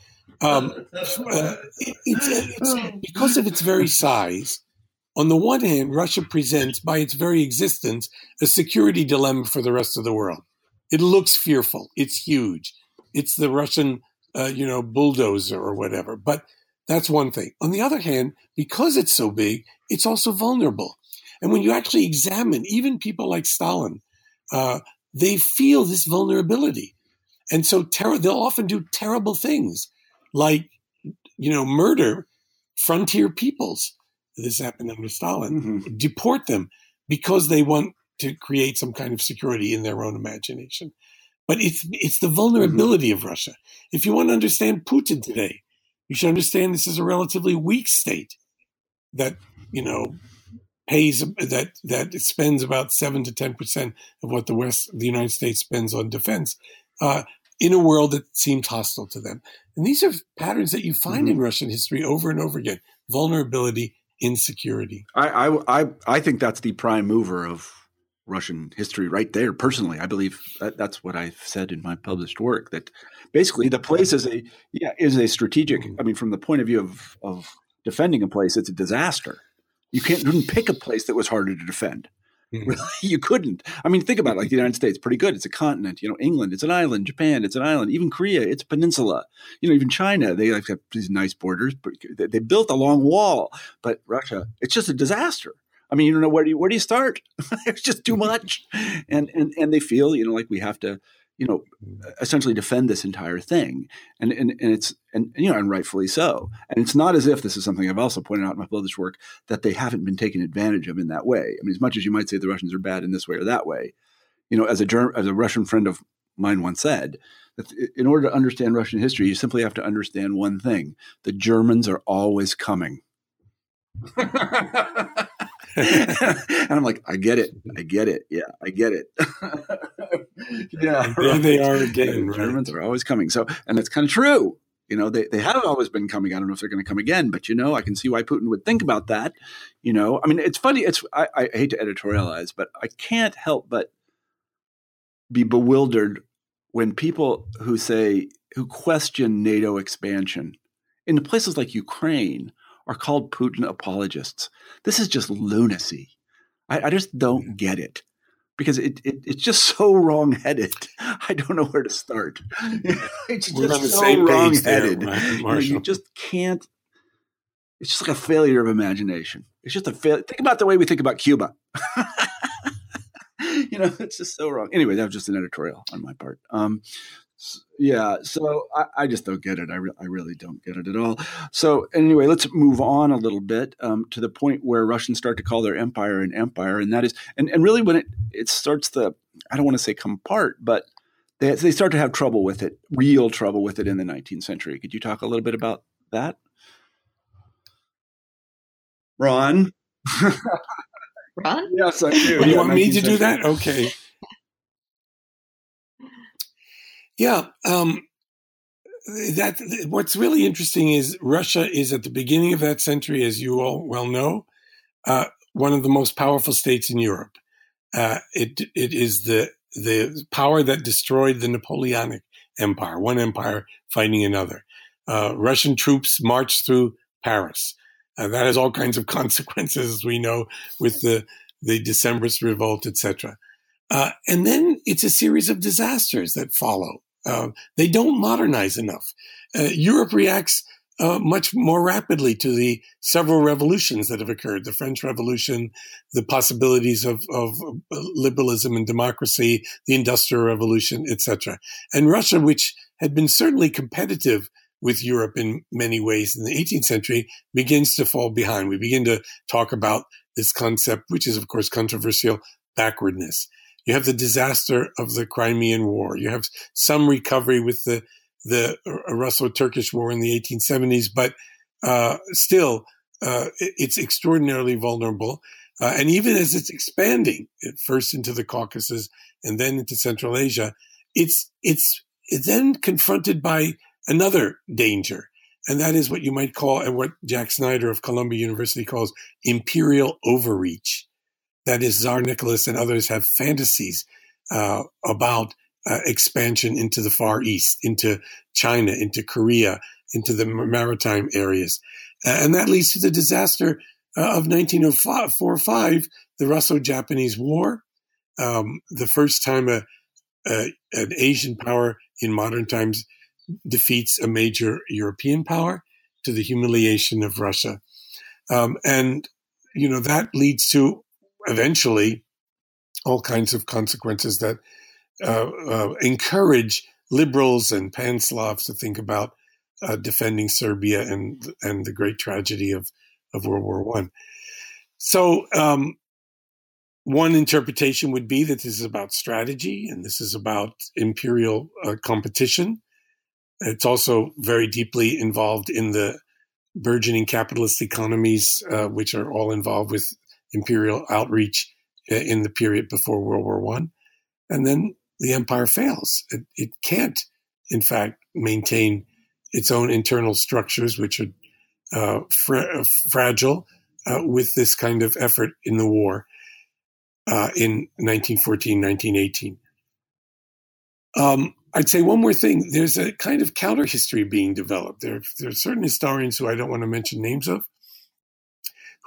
Um, uh, it, it's, it's, because of its very size, on the one hand, Russia presents, by its very existence, a security dilemma for the rest of the world. It looks fearful. It's huge. It's the Russian, uh, you know, bulldozer or whatever. But that's one thing. On the other hand, because it's so big, it's also vulnerable. And when you actually examine, even people like Stalin, uh, they feel this vulnerability. And so ter- they'll often do terrible things like, you know, murder frontier peoples this happened under Stalin, mm-hmm. deport them because they want to create some kind of security in their own imagination. But it's it's the vulnerability mm-hmm. of Russia. If you want to understand Putin today, you should understand this is a relatively weak state that you know, pays that that spends about seven to ten percent of what the West, the United States, spends on defense, uh, in a world that seems hostile to them. And these are patterns that you find mm-hmm. in Russian history over and over again: vulnerability, insecurity. I, I I I think that's the prime mover of Russian history right there. Personally, I believe that, that's what I've said in my published work. That basically the place is a yeah is a strategic. Mm-hmm. I mean, from the point of view of of defending a place, it's a disaster. You can't you couldn't pick a place that was harder to defend. Mm-hmm. Really, you couldn't. I mean, think about it. Like the United States, pretty good. It's a continent. You know, England, it's an island. Japan, it's an island. Even Korea, it's a peninsula. You know, even China, they like have these nice borders. But they built a long wall. But Russia, it's just a disaster. I mean, you don't know where do you where do you start? it's just too much, and and and they feel you know like we have to you know mm. essentially defend this entire thing, and and and it's and you know and rightfully so. And it's not as if this is something I've also pointed out in my published work that they haven't been taken advantage of in that way. I mean, as much as you might say the Russians are bad in this way or that way, you know, as a German, as a Russian friend of mine once said, that in order to understand Russian history, you simply have to understand one thing: the Germans are always coming. and I'm like, I get it. I get it. Yeah, I get it. yeah. There right. they are again. Right? Germans are always coming. So, and it's kind of true. You know, they, they have always been coming. I don't know if they're going to come again, but you know, I can see why Putin would think about that. You know, I mean, it's funny. It's I, I hate to editorialize, but I can't help but be bewildered when people who say who question NATO expansion in places like Ukraine are called Putin apologists. This is just lunacy. I, I just don't get it because it, it, it's just so wrongheaded. I don't know where to start. it's We're just so wrongheaded. There, you, know, you just can't. It's just like a failure of imagination. It's just a fail. Think about the way we think about Cuba. you know, it's just so wrong. Anyway, that was just an editorial on my part. Um, yeah so I, I, just don't get it I, re- I really don't get it at all. So anyway let's move on a little bit um, to the point where russians start to call their empire an empire and that is and, and really when it, it starts to i don't want to say come apart but they, they start to have trouble with it real trouble with it in the 19th century. Could you talk a little bit about that? Ron? Ron? Yes i do. You want me to do that? okay Yeah. Um, that what's really interesting is Russia is at the beginning of that century, as you all well know, uh, one of the most powerful states in Europe. Uh, it it is the the power that destroyed the Napoleonic Empire, one empire fighting another. Uh, Russian troops marched through Paris. Uh, that has all kinds of consequences, as we know, with the the Decembrist revolt, etc. Uh, and then it's a series of disasters that follow. Uh, they don't modernize enough. Uh, Europe reacts uh, much more rapidly to the several revolutions that have occurred the French Revolution, the possibilities of, of liberalism and democracy, the Industrial Revolution, etc. And Russia, which had been certainly competitive with Europe in many ways in the 18th century, begins to fall behind. We begin to talk about this concept, which is, of course, controversial backwardness. You have the disaster of the Crimean War. You have some recovery with the the Russo-Turkish War in the 1870s, but uh, still, uh, it's extraordinarily vulnerable. Uh, and even as it's expanding, first into the Caucasus and then into Central Asia, it's it's then confronted by another danger, and that is what you might call, and what Jack Snyder of Columbia University calls imperial overreach that is Tsar Nicholas and others have fantasies uh, about uh, expansion into the Far East, into China, into Korea, into the maritime areas. and that leads to the disaster uh, of 1945, the Russo-Japanese War, um, the first time a, a, an Asian power in modern times defeats a major European power to the humiliation of Russia. Um, and, you know, that leads to eventually all kinds of consequences that uh, uh, encourage liberals and pan Slavs to think about uh, defending Serbia and and the great tragedy of of World War One. So, um, one interpretation would be that this is about strategy and this is about imperial uh, competition. It's also very deeply involved in the burgeoning capitalist economies, uh, which are all involved with imperial outreach uh, in the period before World War One, and then the empire fails. It, it, can't, in fact, maintain its own internal structures, which are uh, fra- fragile, uh, with this kind of effort in the war uh, in 1914, 1918. Um, I'd say one more thing. There's a kind of counter history being developed. There, there are certain historians who I don't want to mention names of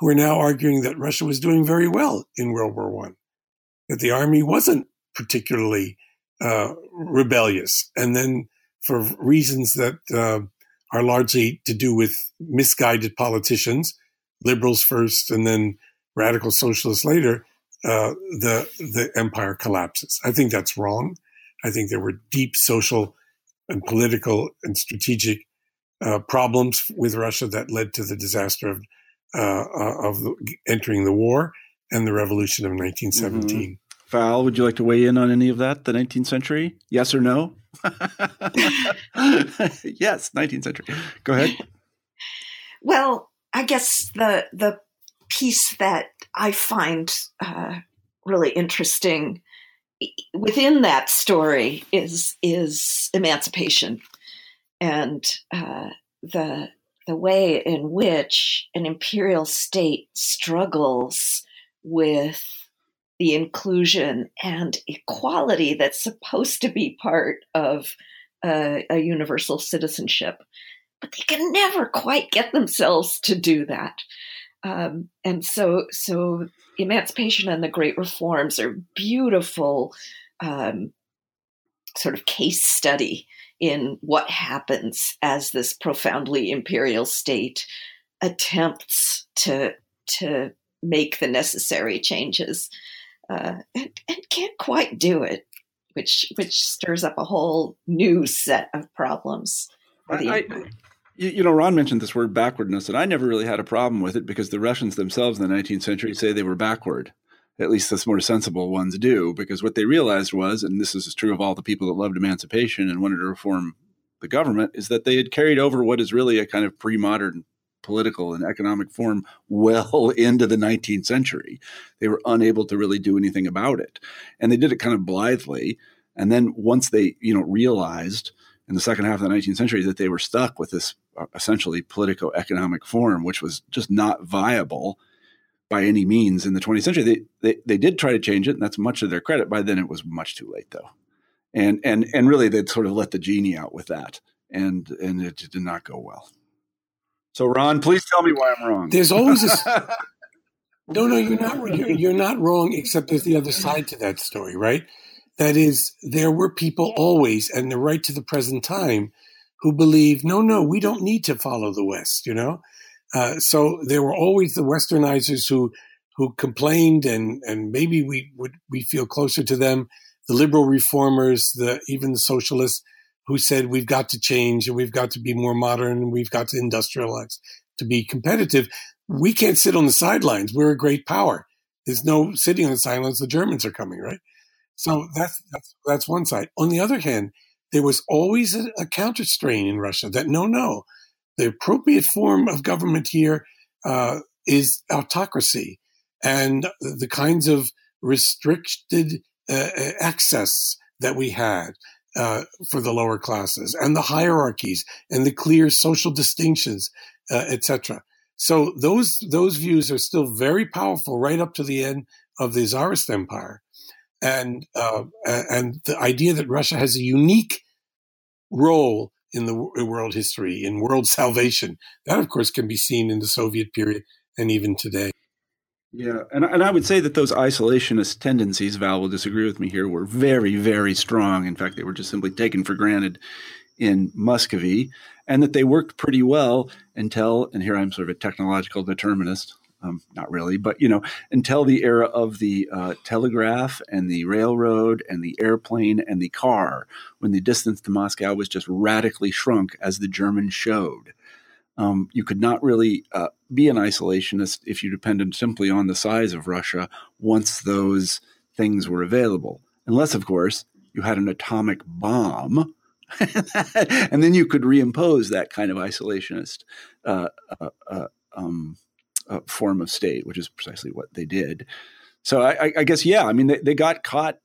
who are now arguing that Russia was doing very well in World War One, that the army wasn't particularly uh, rebellious, and then for reasons that uh, are largely to do with misguided politicians, liberals first, and then radical socialists later, uh, the the empire collapses. I think that's wrong. I think there were deep social and political and strategic uh, problems with Russia that led to the disaster of uh, uh, of entering the war and the revolution of 1917. Mm-hmm. Val, would you like to weigh in on any of that? The 19th century? Yes or no? yes, 19th century. Go ahead. Well, I guess the the piece that I find uh, really interesting within that story is is emancipation and uh, the the way in which an imperial state struggles with the inclusion and equality that's supposed to be part of a, universal citizenship. But they can never quite get themselves to do that. Um, and so, so emancipation and the great reforms are beautiful um, sort of case study in what happens as this profoundly imperial state attempts to to make the necessary changes uh, and, and can't quite do it, which which stirs up a whole new set of problems. I, you know, Ron mentioned this word backwardness, and I never really had a problem with it because the Russians themselves in the 19th century say they were backward at least the more sensible ones do, because what they realized was, and this is true of all the people that loved emancipation and wanted to reform the government, is that they had carried over what is really a kind of pre modern political and economic form well into the 19th century. They were unable to really do anything about it. And they did it kind of blithely. And then once they, you know, realized in the second half of the 19th century that they were stuck with this uh, essentially politico economic form, which was just not viable by any means in the 20th century. They, they, they did try to change it, and that's much of their credit. By then, it was much too late, though. And and and really, they'd sort of let the genie out with that, and and it did not go well. So, Ron, please tell me why I'm wrong. There's always a no, no. You're not. You're, you're not wrong. Except there's the other side to that story, right? That is, there were people always, and the right to the present time, who believe, no, no, we don't need to follow the West. You know, uh, so there were always the westernizers who who complained, and and maybe we would we feel closer to them. The liberal reformers, the even the socialists, who said we've got to change and we've got to be more modern and we've got to industrialize to be competitive. We can't sit on the sidelines. We're a great power. There's no sitting on the sidelines. The Germans are coming, right? So that's that's that's one side. On the other hand, there was always a, a counter strain in Russia that no, no, the appropriate form of government here uh, is autocracy and the kinds of restricted uh, access that we had uh, for the lower classes and the hierarchies and the clear social distinctions, uh, etc. So those those views are still very powerful right up to the end of the Tsarist Empire, and uh, and the idea that Russia has a unique role in the world history, in world salvation. That, of course, can be seen in the Soviet period and even today. Yeah, and and I would say that those isolationist tendencies, Val will disagree with me here, were very, very strong. In fact, they were just simply taken for granted in Muscovy, and that they worked pretty well until, and here I'm sort of a technological determinist, um, not really, but you know, until the era of the uh, telegraph and the railroad and the airplane and the car, when the distance to Moscow was just radically shrunk, as the Germans showed. Um, you could not really uh, be an isolationist if you depended simply on the size of Russia once those things were available, unless, of course, you had an atomic bomb and then you could reimpose that kind of isolationist uh, uh, uh, um, uh, form of state, which is precisely what they did. So I, I guess yeah, I mean they, they got caught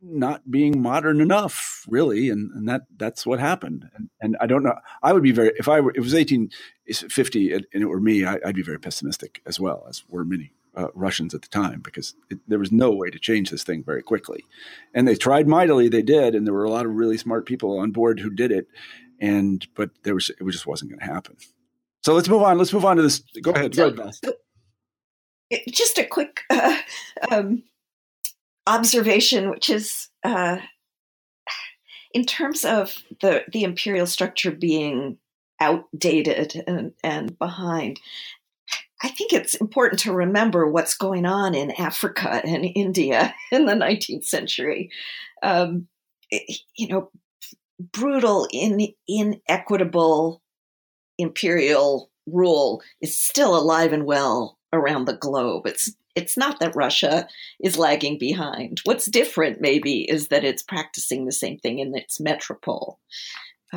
not being modern enough, really, and, and that that's what happened. And, and I don't know. I would be very if I were if it was eighteen fifty and it were me, I, would be very pessimistic as well as were many uh, Russians at the time because it, there was no way to change this thing very quickly. And they tried mightily, they did, and there were a lot of really smart people on board who did it. And but there was it just wasn't going to happen. So let's move on. Let's move on to this. Go ahead. So, Go ahead just a quick uh, um, observation, which is uh, in terms of the the imperial structure being outdated and, and behind. I think it's important to remember what's going on in Africa and India in the 19th century. Um, you know, brutal, in, inequitable imperial rule is still alive and well around the globe. It's it's not that Russia is lagging behind. What's different, maybe, is that it's practicing the same thing in its metropole.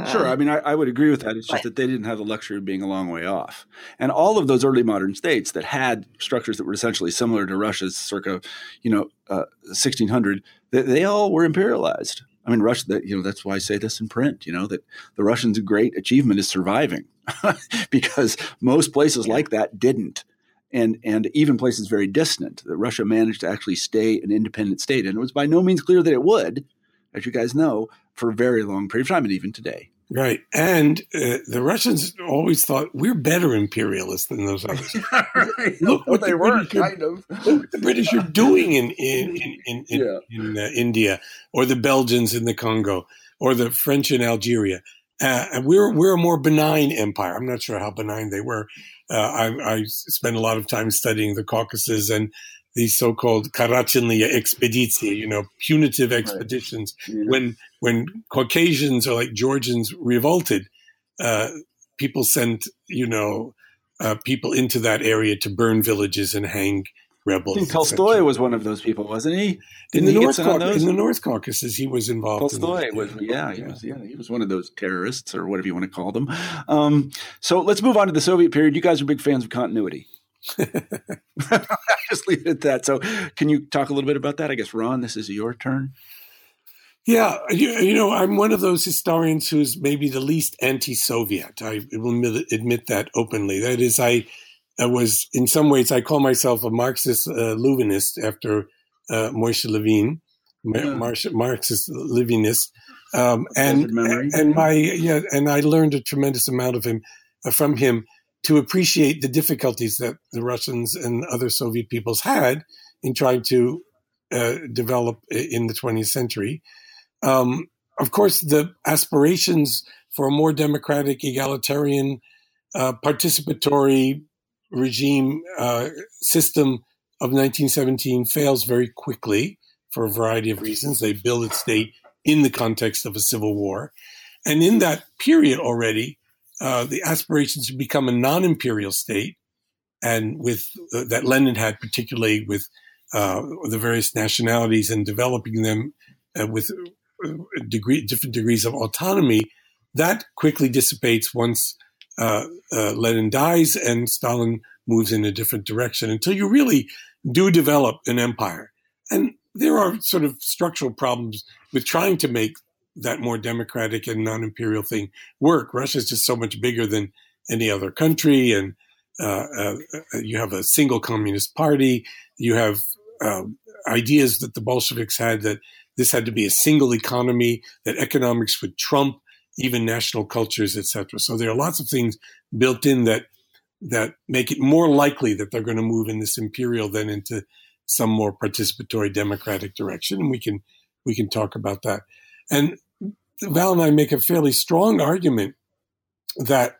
Sure. I um, mean, I, I, would agree with that. It's just that they didn't have the luxury of being a long way off. And all of those early modern states that had structures that were essentially similar to Russia's circa, you know, uh, 1600, they, they, all were imperialized. I mean, Russia, that, you know, that's why I say this in print, you know, that the Russians' great achievement is surviving because most places like that didn't and and even places very distant that Russia managed to actually stay an independent state, and it was by no means clear that it would, as you guys know, for a very long period of time, and even today. Right, and uh, the Russians always thought we're better imperialists than those others. right. Look what they the were, kind of. Look what the British are doing in in in in, in, yeah. in uh, India, or the Belgians in the Congo, or the French in Algeria. Uh, we're we're a more benign empire. I'm not sure how benign they were, uh, I, I spent a lot of time studying the Caucasus and these so-called Karachinlia expeditia, you know, punitive expeditions. Right. Yeah. When when Caucasians or like Georgians revolted, uh, people sent you know uh, people into that area to burn villages and hang rebels. I think Tolstoy was one of those people, wasn't he? Didn't in the North Caucasus, in the North Caucasus, he was involved. Tolstoy in was, yeah, he was, yeah, he was one of those terrorists or whatever you want to call them. Um, so let's move on to the Soviet period. You guys are big fans of continuity. I just leave it at that. So, can you talk a little bit about that? I guess, Ron, this is your turn. Yeah, you, you, know, I'm one of those historians who's maybe the least anti-Soviet. I will admit that openly. That is, I I was in some ways I call myself a Marxist uh, Leninist after uh, Moshe Lewin, yeah. Marxist Leninist, um, and and my yeah, and I learned a tremendous amount of him uh, from him to appreciate the difficulties that the Russians and other Soviet peoples had in trying to uh, develop in the 20th century. Um, of course, the aspirations for a more democratic, egalitarian, uh, participatory, regime uh, system of 1917 fails very quickly for a variety of reasons. They build its state in the context of a civil war. And in that period already, uh, the aspirations to become a non imperial state, and with uh, that Lenin had, particularly with uh, the various nationalities and developing them uh, with uh, degree, different degrees of autonomy, that quickly dissipates once uh, uh, Lenin dies and Stalin moves in a different direction until you really do develop an empire. And there are sort of structural problems with trying to make that more democratic and non-imperial thing work. Russia is just so much bigger than any other country, and uh, uh, you have a single communist party. You have um, ideas that the Bolsheviks had that this had to be a single economy, that economics would trump even national cultures, etc. So there are lots of things built in that that make it more likely that they're going to move in this imperial than into some more participatory democratic direction. And we can we can talk about that. And Val and I make a fairly strong argument that,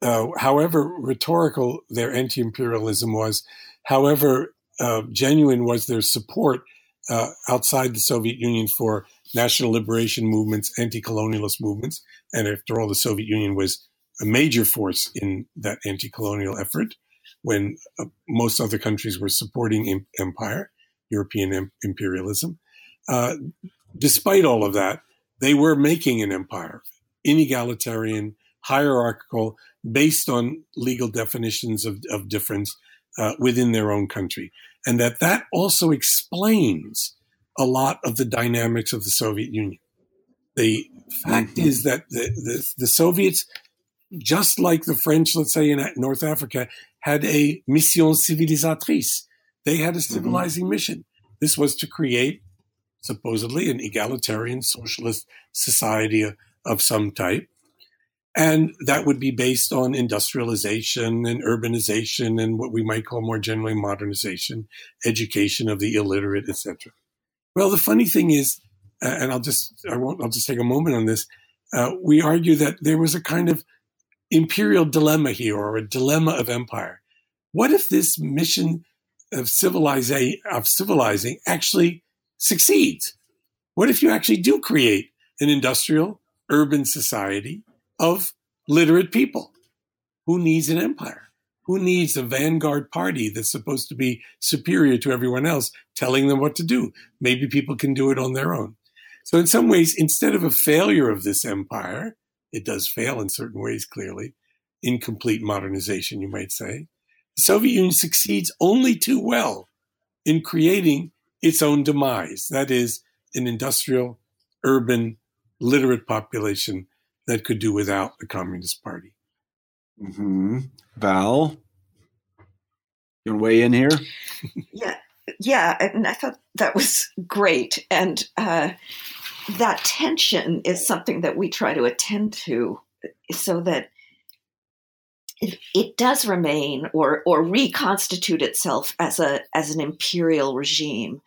uh, however rhetorical their anti-imperialism was, however uh, genuine was their support uh, outside the Soviet Union for national liberation movements, anti-colonialist movements, and after all, the Soviet Union was a major force in that anti-colonial effort when uh, most other countries were supporting empire, European imperialism. Uh, despite all of that, they were making an empire, inegalitarian, hierarchical, based on legal definitions of, of difference uh, within their own country. And that that also explains a lot of the dynamics of the Soviet Union. The fact mm-hmm. is that the, the, the, Soviets, just like the French, let's say in North Africa, had a mission civilisatrice. They had a mm-hmm. civilizing mm-hmm. mission. This was to create, supposedly, an egalitarian socialist society of, of some type. And that would be based on industrialization and urbanization and what we might call more generally modernization, education of the illiterate, etc. Well, the funny thing is, and I'll just I won't I'll just take a moment on this. Uh, we argue that there was a kind of imperial dilemma here, or a dilemma of empire. What if this mission of civilizing of civilizing actually succeeds? What if you actually do create an industrial urban society of literate people. Who needs an empire? Who needs a vanguard party that's supposed to be superior to everyone else, telling them what to do? Maybe people can do it on their own. So, in some ways, instead of a failure of this empire, it does fail in certain ways, clearly, incomplete modernization, you might say. The Soviet Union succeeds only too well in creating its own demise. That is, an industrial, urban, literate population that could do without the Communist Party. Mm-hmm. Val, you want to weigh in here? yeah, yeah, and I thought that was great, and uh, that tension is something that we try to attend to, so that it, it does remain or or reconstitute itself as a as an imperial regime,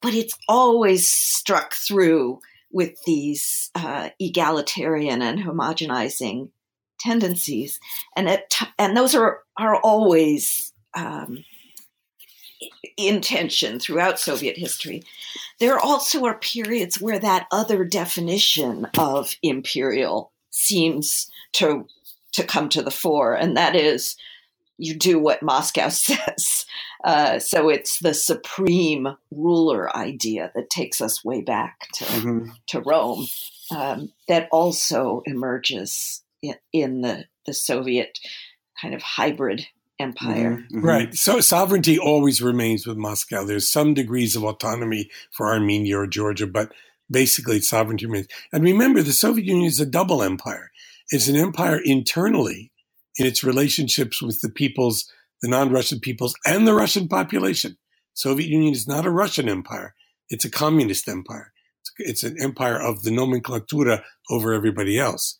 but it's always struck through with these uh, egalitarian and homogenizing tendencies, and it, and those are are always um, in tension throughout Soviet history. There also are periods where that other definition of imperial seems to to come to the fore, and that is you do what Moscow says. Uh, so it's the supreme ruler idea that takes us way back to, mm-hmm. to Rome um, that also emerges in, in, the, the Soviet kind of hybrid empire. Mm-hmm. mm-hmm. Right. So sovereignty always remains with Moscow. There's some degrees of autonomy for Armenia or Georgia, but basically sovereignty remains. And remember, the Soviet Union is a double empire. It's an empire internally in its relationships with the peoples, the non-Russian peoples, and the Russian population. Soviet Union is not a Russian empire; it's a communist empire. It's, an empire of the nomenclatura over everybody else.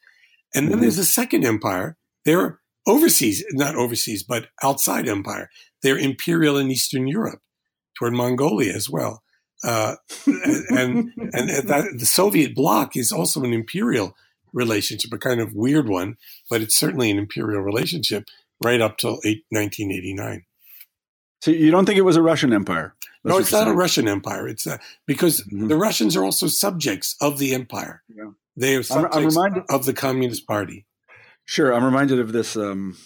And then there's a second empire. They're overseas, not overseas, but outside empire. They're imperial in Eastern Europe, toward Mongolia as well. Uh, and and that, the Soviet bloc is also an imperial relationship, a kind of weird one, but it's certainly an imperial relationship right up till 1989. So you don't think it was a Russian empire? That's no, it's not saying. a Russian empire. It's uh, because mm-hmm. the Russians are also subjects of the empire. Yeah. They are subjects I'm, I'm reminded, of the Communist Party. Sure, I'm reminded of this um,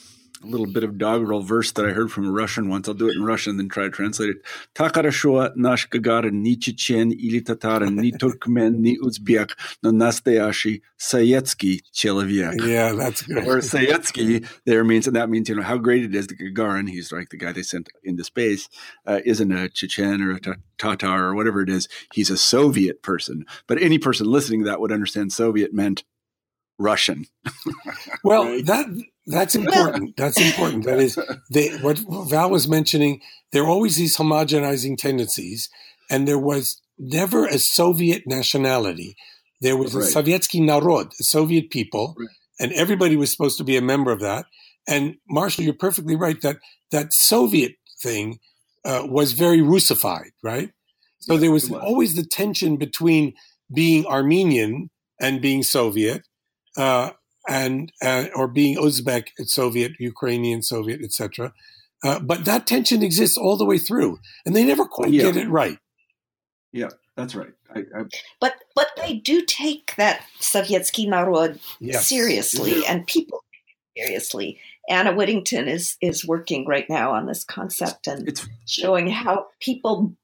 little bit of doggerel verse that I heard from a Russian once. I'll do it in Russian, then try to translate it. Takarashua nash gagarin ni Chechen ili Tatara ni Turkmen ni Uzbek no nastayashi Sayetsky Chelyviak. Yeah, that's good. Or Sayetsky there means, and that means, you know, how great it is that Gagarin, he's like the guy they sent into space, uh, isn't a Chechen or a Tatar or whatever it is. He's a Soviet person. But any person listening to that would understand Soviet meant Russian. well, right? that that's important. That's important. That is they, what Val was mentioning. There are always these homogenizing tendencies, and there was never a Soviet nationality. There was right. a Sovietsky narod, a Soviet people, right. and everybody was supposed to be a member of that. And Marshall, you're perfectly right that that Soviet thing uh, was very Russified, right? So there was, was always the tension between being Armenian and being Soviet, uh, and uh, or being Uzbek, Soviet, Ukrainian, Soviet, etc. Uh, but that tension exists all the way through, and they never quite yeah. get it right. Yeah, that's right. I, I... But but they do take that Sovietsky narod yes. seriously, yeah. and people seriously. Anna Whittington is is working right now on this concept and it's, showing how people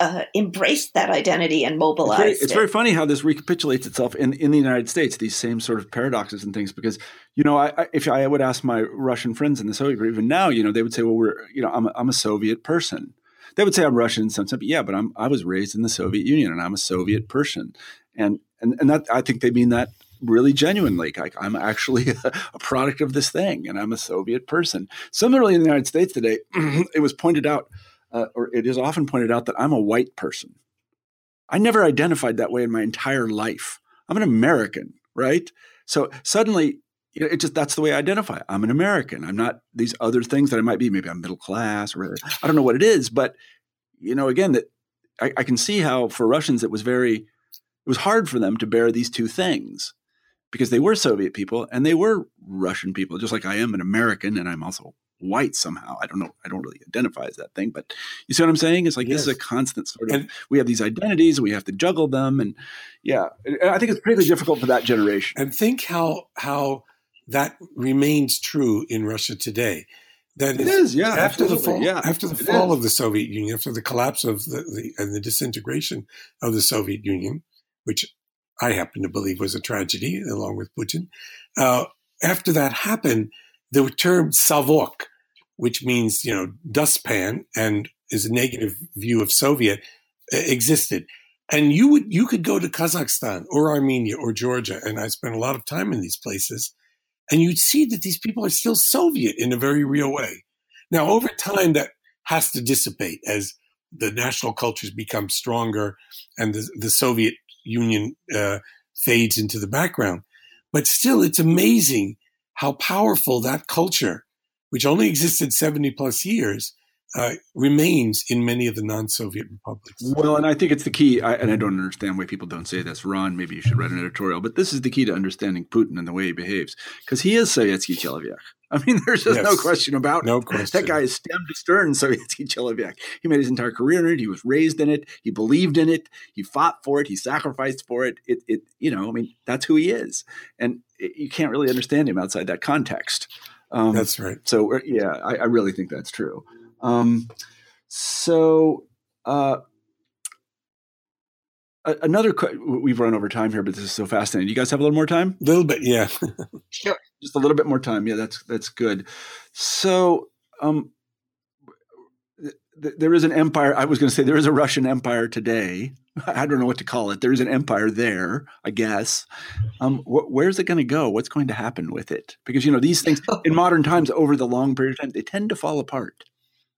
uh, embraced that identity and mobilized. It's, very, it's it. very, funny how this recapitulates itself in, in the United States. These same sort of paradoxes and things, because you know, I, I, if I would ask my Russian friends in the Soviet, even now, you know, they would say, "Well, we're you know, I'm a, I'm a Soviet person." They would say I'm Russian in some sense, but yeah, but I'm I was raised in the Soviet Union and I'm a Soviet person, and and and that I think they mean that really genuinely. Like I'm actually a, a, product of this thing, and I'm a Soviet person. Similarly, in the United States today, it was pointed out uh, or it is often pointed out that I'm a white person. I never identified that way in my entire life. I'm an American, right? So suddenly, you know, it just that's the way I identify. I'm an American. I'm not these other things that I might be. Maybe I'm middle class, or I don't know what it is. But you know, again, that I, I can see how for Russians it was very, it was hard for them to bear these two things because they were Soviet people and they were Russian people, just like I am an American and I'm also white somehow. I don't know. I don't really identify as that thing, but you see what I'm saying? It's like yes. this is a constant sort of. And, we have these identities, and we have to juggle them, and yeah, I think it's particularly difficult for that generation. And think how how that remains true in Russia today. That it is, yeah. After the fall, yeah, after the fall of the Soviet Union, after the collapse of the, the and the disintegration of the Soviet Union, which I happen to believe was a tragedy, along with Putin. Uh, after that happened, the term sovok, which means, you know, dustpan and is a negative view of Soviet, existed. And you would, you could go to Kazakhstan or Armenia or Georgia. And I spent a lot of time in these places and you'd see that these people are still Soviet in a very real way. Now, over time, that has to dissipate as the national cultures become stronger and the, the Soviet Union uh, fades into the background. But still, it's amazing how powerful that culture, which only existed 70 plus years, uh, remains in many of the non-Soviet republics. Well, and I think it's the key. I, and I don't understand why people don't say this. Ron, maybe you should write an editorial. But this is the key to understanding Putin and the way he behaves, because he is Sovietsky chelovek. I mean, there's just yes. no question about no. Question. That guy is stem to stern Sovietsky chelovek. He made his entire career in it. He was raised in it. He believed in it. He fought for it. He sacrificed for it. It, it you know, I mean, that's who he is. And it, you can't really understand him outside that context. Um, that's right. So uh, yeah, I, I, really think that's true. Um, so, uh, another we've run over time here, but this is so fascinating. You guys have a little more time? A little bit, yeah. sure. Just a little bit more time. Yeah, that's that's good. So, um, there is an empire. I was going to say there is a Russian empire today. I don't know what to call it. There is an empire there, I guess. Um, wh- where's it going to go? What's going to happen with it? Because you know these things in modern times, over the long period of time, they tend to fall apart.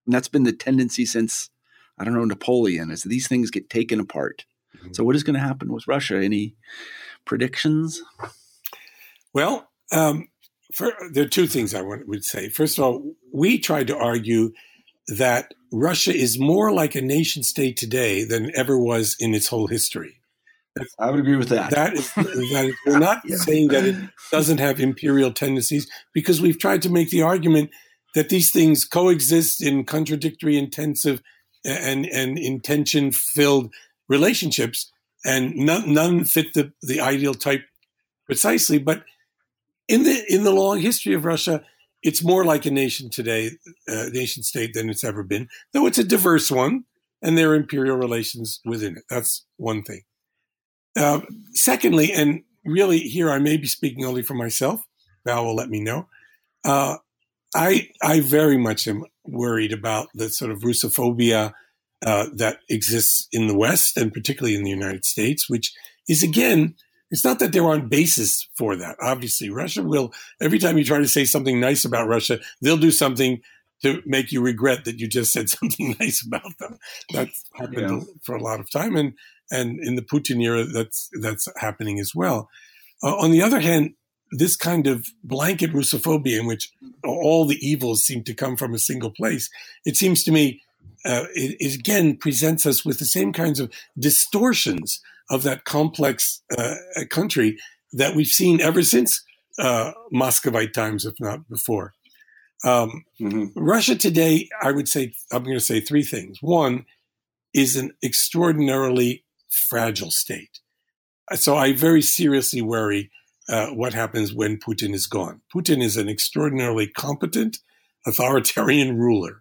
And that's been the tendency since, I don't know, Napoleon, as these things get taken apart. Mm-hmm. So, what is going to happen with Russia? Any predictions? Well, um, for, there are two things I want, would say. First of all, we tried to argue that Russia is more like a nation state today than ever was in its whole history. I would agree with that. That is, that we're not yeah. saying that it doesn't have imperial tendencies because we've tried to make the argument that these things coexist in contradictory, intensive, and and intention filled relationships, and none, none fit the the ideal type precisely. But in the in the long history of Russia, it's more like a nation today, a uh, nation state than it's ever been. Though it's a diverse one, and there are imperial relations within it. That's one thing. Uh, secondly, and really here I may be speaking only for myself. Val will let me know. Uh, I I very much am worried about the sort of Russophobia uh, that exists in the West and particularly in the United States, which is again, it's not that there aren't bases for that. Obviously, Russia will every time you try to say something nice about Russia, they'll do something to make you regret that you just said something nice about them. That's happened yeah. for a lot of time, and and in the Putin era, that's that's happening as well. Uh, on the other hand, this kind of blanket Russophobia in which all the evils seem to come from a single place, it seems to me, uh, it, it, again presents us with the same kinds of distortions of that complex uh, country that we've seen ever since uh, Muscovite times, if not before. Um, mm-hmm. Russia today, I would say, I'm going to say three things. One is an extraordinarily fragile state. So I very seriously worry uh, what happens when Putin is gone. Putin is an extraordinarily competent, authoritarian ruler.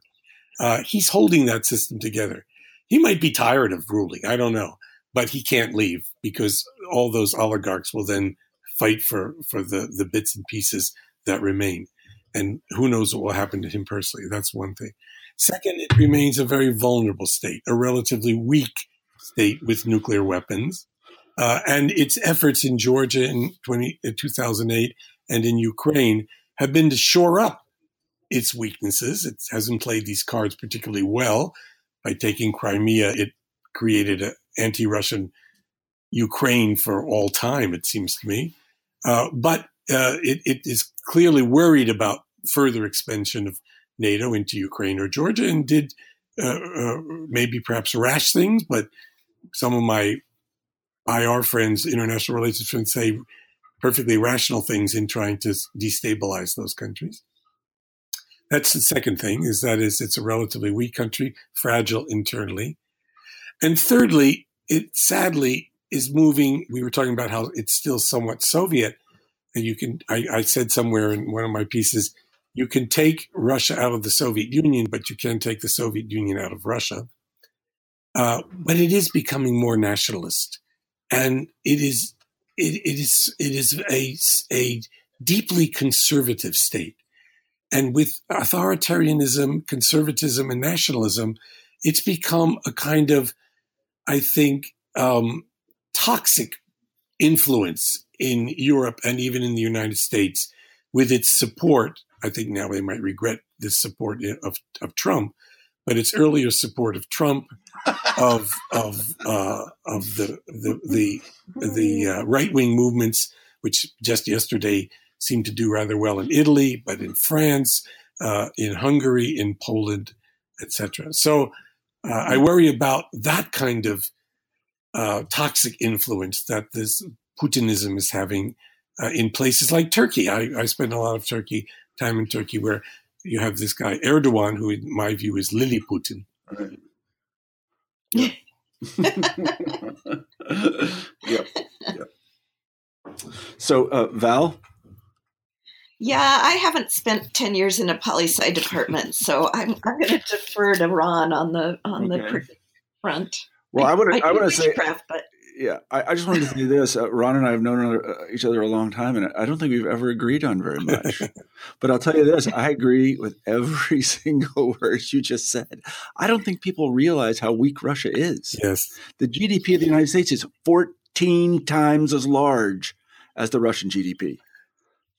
Uh, he's holding that system together. He might be tired of ruling. I don't know, but he can't leave because all those oligarchs will then fight for for the the bits and pieces that remain. And who knows what will happen to him personally? That's one thing. Second, it remains a very vulnerable state, a relatively weak state with nuclear weapons. Uh, and its efforts in Georgia in, 20, in 2008 and in Ukraine have been to shore up its weaknesses. It hasn't played these cards particularly well. By taking Crimea, it created an anti Russian Ukraine for all time, it seems to me. Uh, but uh, it, it is clearly worried about further expansion of NATO into Ukraine or Georgia and did uh, uh maybe perhaps rash things, but some of my IR friends, international relations friends, say perfectly rational things in trying to destabilize those countries. That's the second thing is that is it's a relatively weak country, fragile internally. And thirdly, it sadly is moving. We were talking about how it's still somewhat Soviet. And you can, I, I said somewhere in one of my pieces, you can take Russia out of the Soviet Union, but you can't take the Soviet Union out of Russia. Uh, but it is becoming more nationalist, and it is it, it is it is a a deeply conservative state, and with authoritarianism, conservatism, and nationalism, it's become a kind of, I think, um, toxic influence in Europe and even in the United States with its support. I think now they might regret this support of, of Trump, but its earlier support of Trump, of of uh, of the the the, the uh, right wing movements, which just yesterday seemed to do rather well in Italy, but in France, uh, in Hungary, in Poland, etc. So uh, I worry about that kind of uh, toxic influence that this Putinism is having uh, in places like Turkey. I, I spent a lot of Turkey time in Turkey where you have this guy Erdogan, who in my view is Lily Putin. Right. Yep. yep. yep. So, uh, Val. Yeah, I haven't spent ten years in a poli sci department, so I'm I'm going to defer to Ron on the on okay. the front. Well, I, would I, I would say craft, but yeah, I, I, just wanted to say this. Uh, Ron and I have known uh, each other a long time, and I don't think we've ever agreed on very much. but I'll tell you this I agree with every single word you just said. I don't think people realize how weak Russia is. Yes. The GDP of the United States is 14 times as large as the Russian GDP.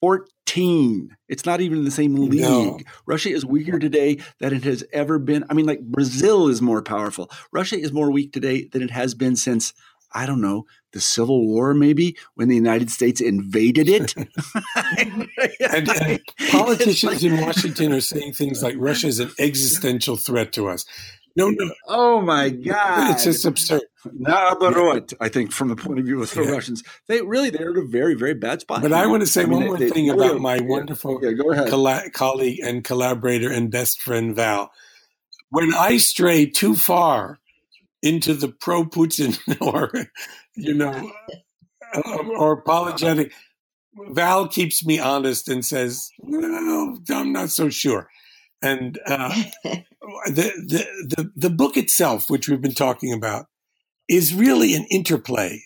14. It's not even in the same league. No. Russia is weaker today than it has ever been. I mean, like Brazil is more powerful. Russia is more weak today than it has been since I don't know, the Civil War, maybe when the United States invaded it. and, and politicians in Washington are saying things like Russia is an existential threat to us. No, no. Oh my God! It's just absurd. Nabarot, I think, from the point of view of the yeah. Russians, they really they're in a very very bad spot. But I want to say I one mean, more they, thing they, about my yeah, wonderful yeah. Colla- colleague and collaborator and best friend Val. When I stray too far into the pro Putin or, you know, or apologetic. Val keeps me honest and says, "Well, I'm not so sure." And uh, the, the the the book itself, which we've been talking about, is really an interplay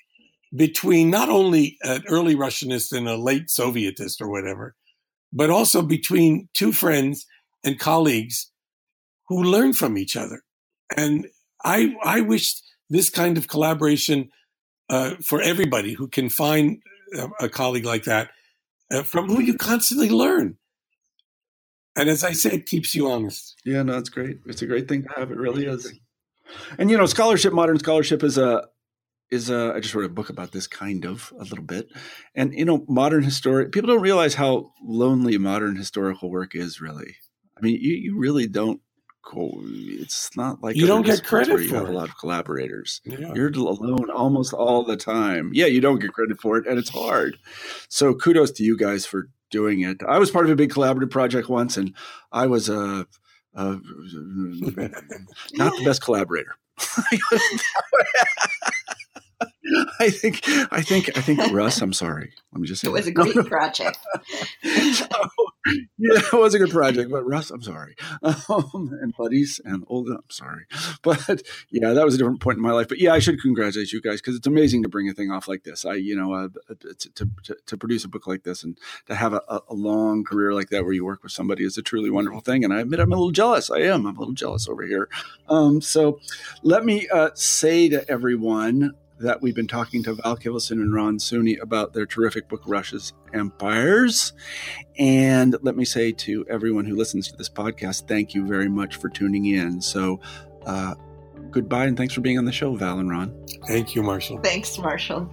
between not only an early Russianist and a late Sovietist or whatever, but also between two friends and colleagues who learn from each other. And I I wish this kind of collaboration uh, for everybody who can find a, a colleague like that uh, from who you constantly learn. And as I said, it keeps you honest. Yeah, no, it's great. It's a great thing to have. It really is. And you know, scholarship, modern scholarship is a is a. I just wrote a book about this kind of a little bit, and you know, modern historic people don't realize how lonely modern historical work is. Really, I mean, you you really don't it's not like you don't get credit for you have it. a lot of collaborators. Yeah. You're alone almost all the time. Yeah, you don't get credit for it, and it's hard. So kudos to you guys for doing it. I was part of a big collaborative project once, and I was a, a not the best collaborator. I think I think I think Russ. I'm sorry. Let me just say it was that. a great no, no. project. so, yeah, it was a good project, but Russ, I'm sorry. Um, and buddies and Olga, I'm sorry. But yeah, that was a different point in my life. But yeah, I should congratulate you guys because it's amazing to bring a thing off like this. I, you know, uh, to, to, to, produce a book like this and to have a, a, long career like that where you work with somebody is a truly wonderful thing. And I admit I'm a little jealous. I am. I'm a little jealous over here. Um, so let me uh, say to everyone that we've been talking to Val Kivelson and Ron Suny about their terrific book, Russia's Empires. And let me say to everyone who listens to this podcast, thank you very much for tuning in. So, uh, goodbye and thanks for being on the show, Val and Ron. Thank you, Marshall. Thanks, Marshall.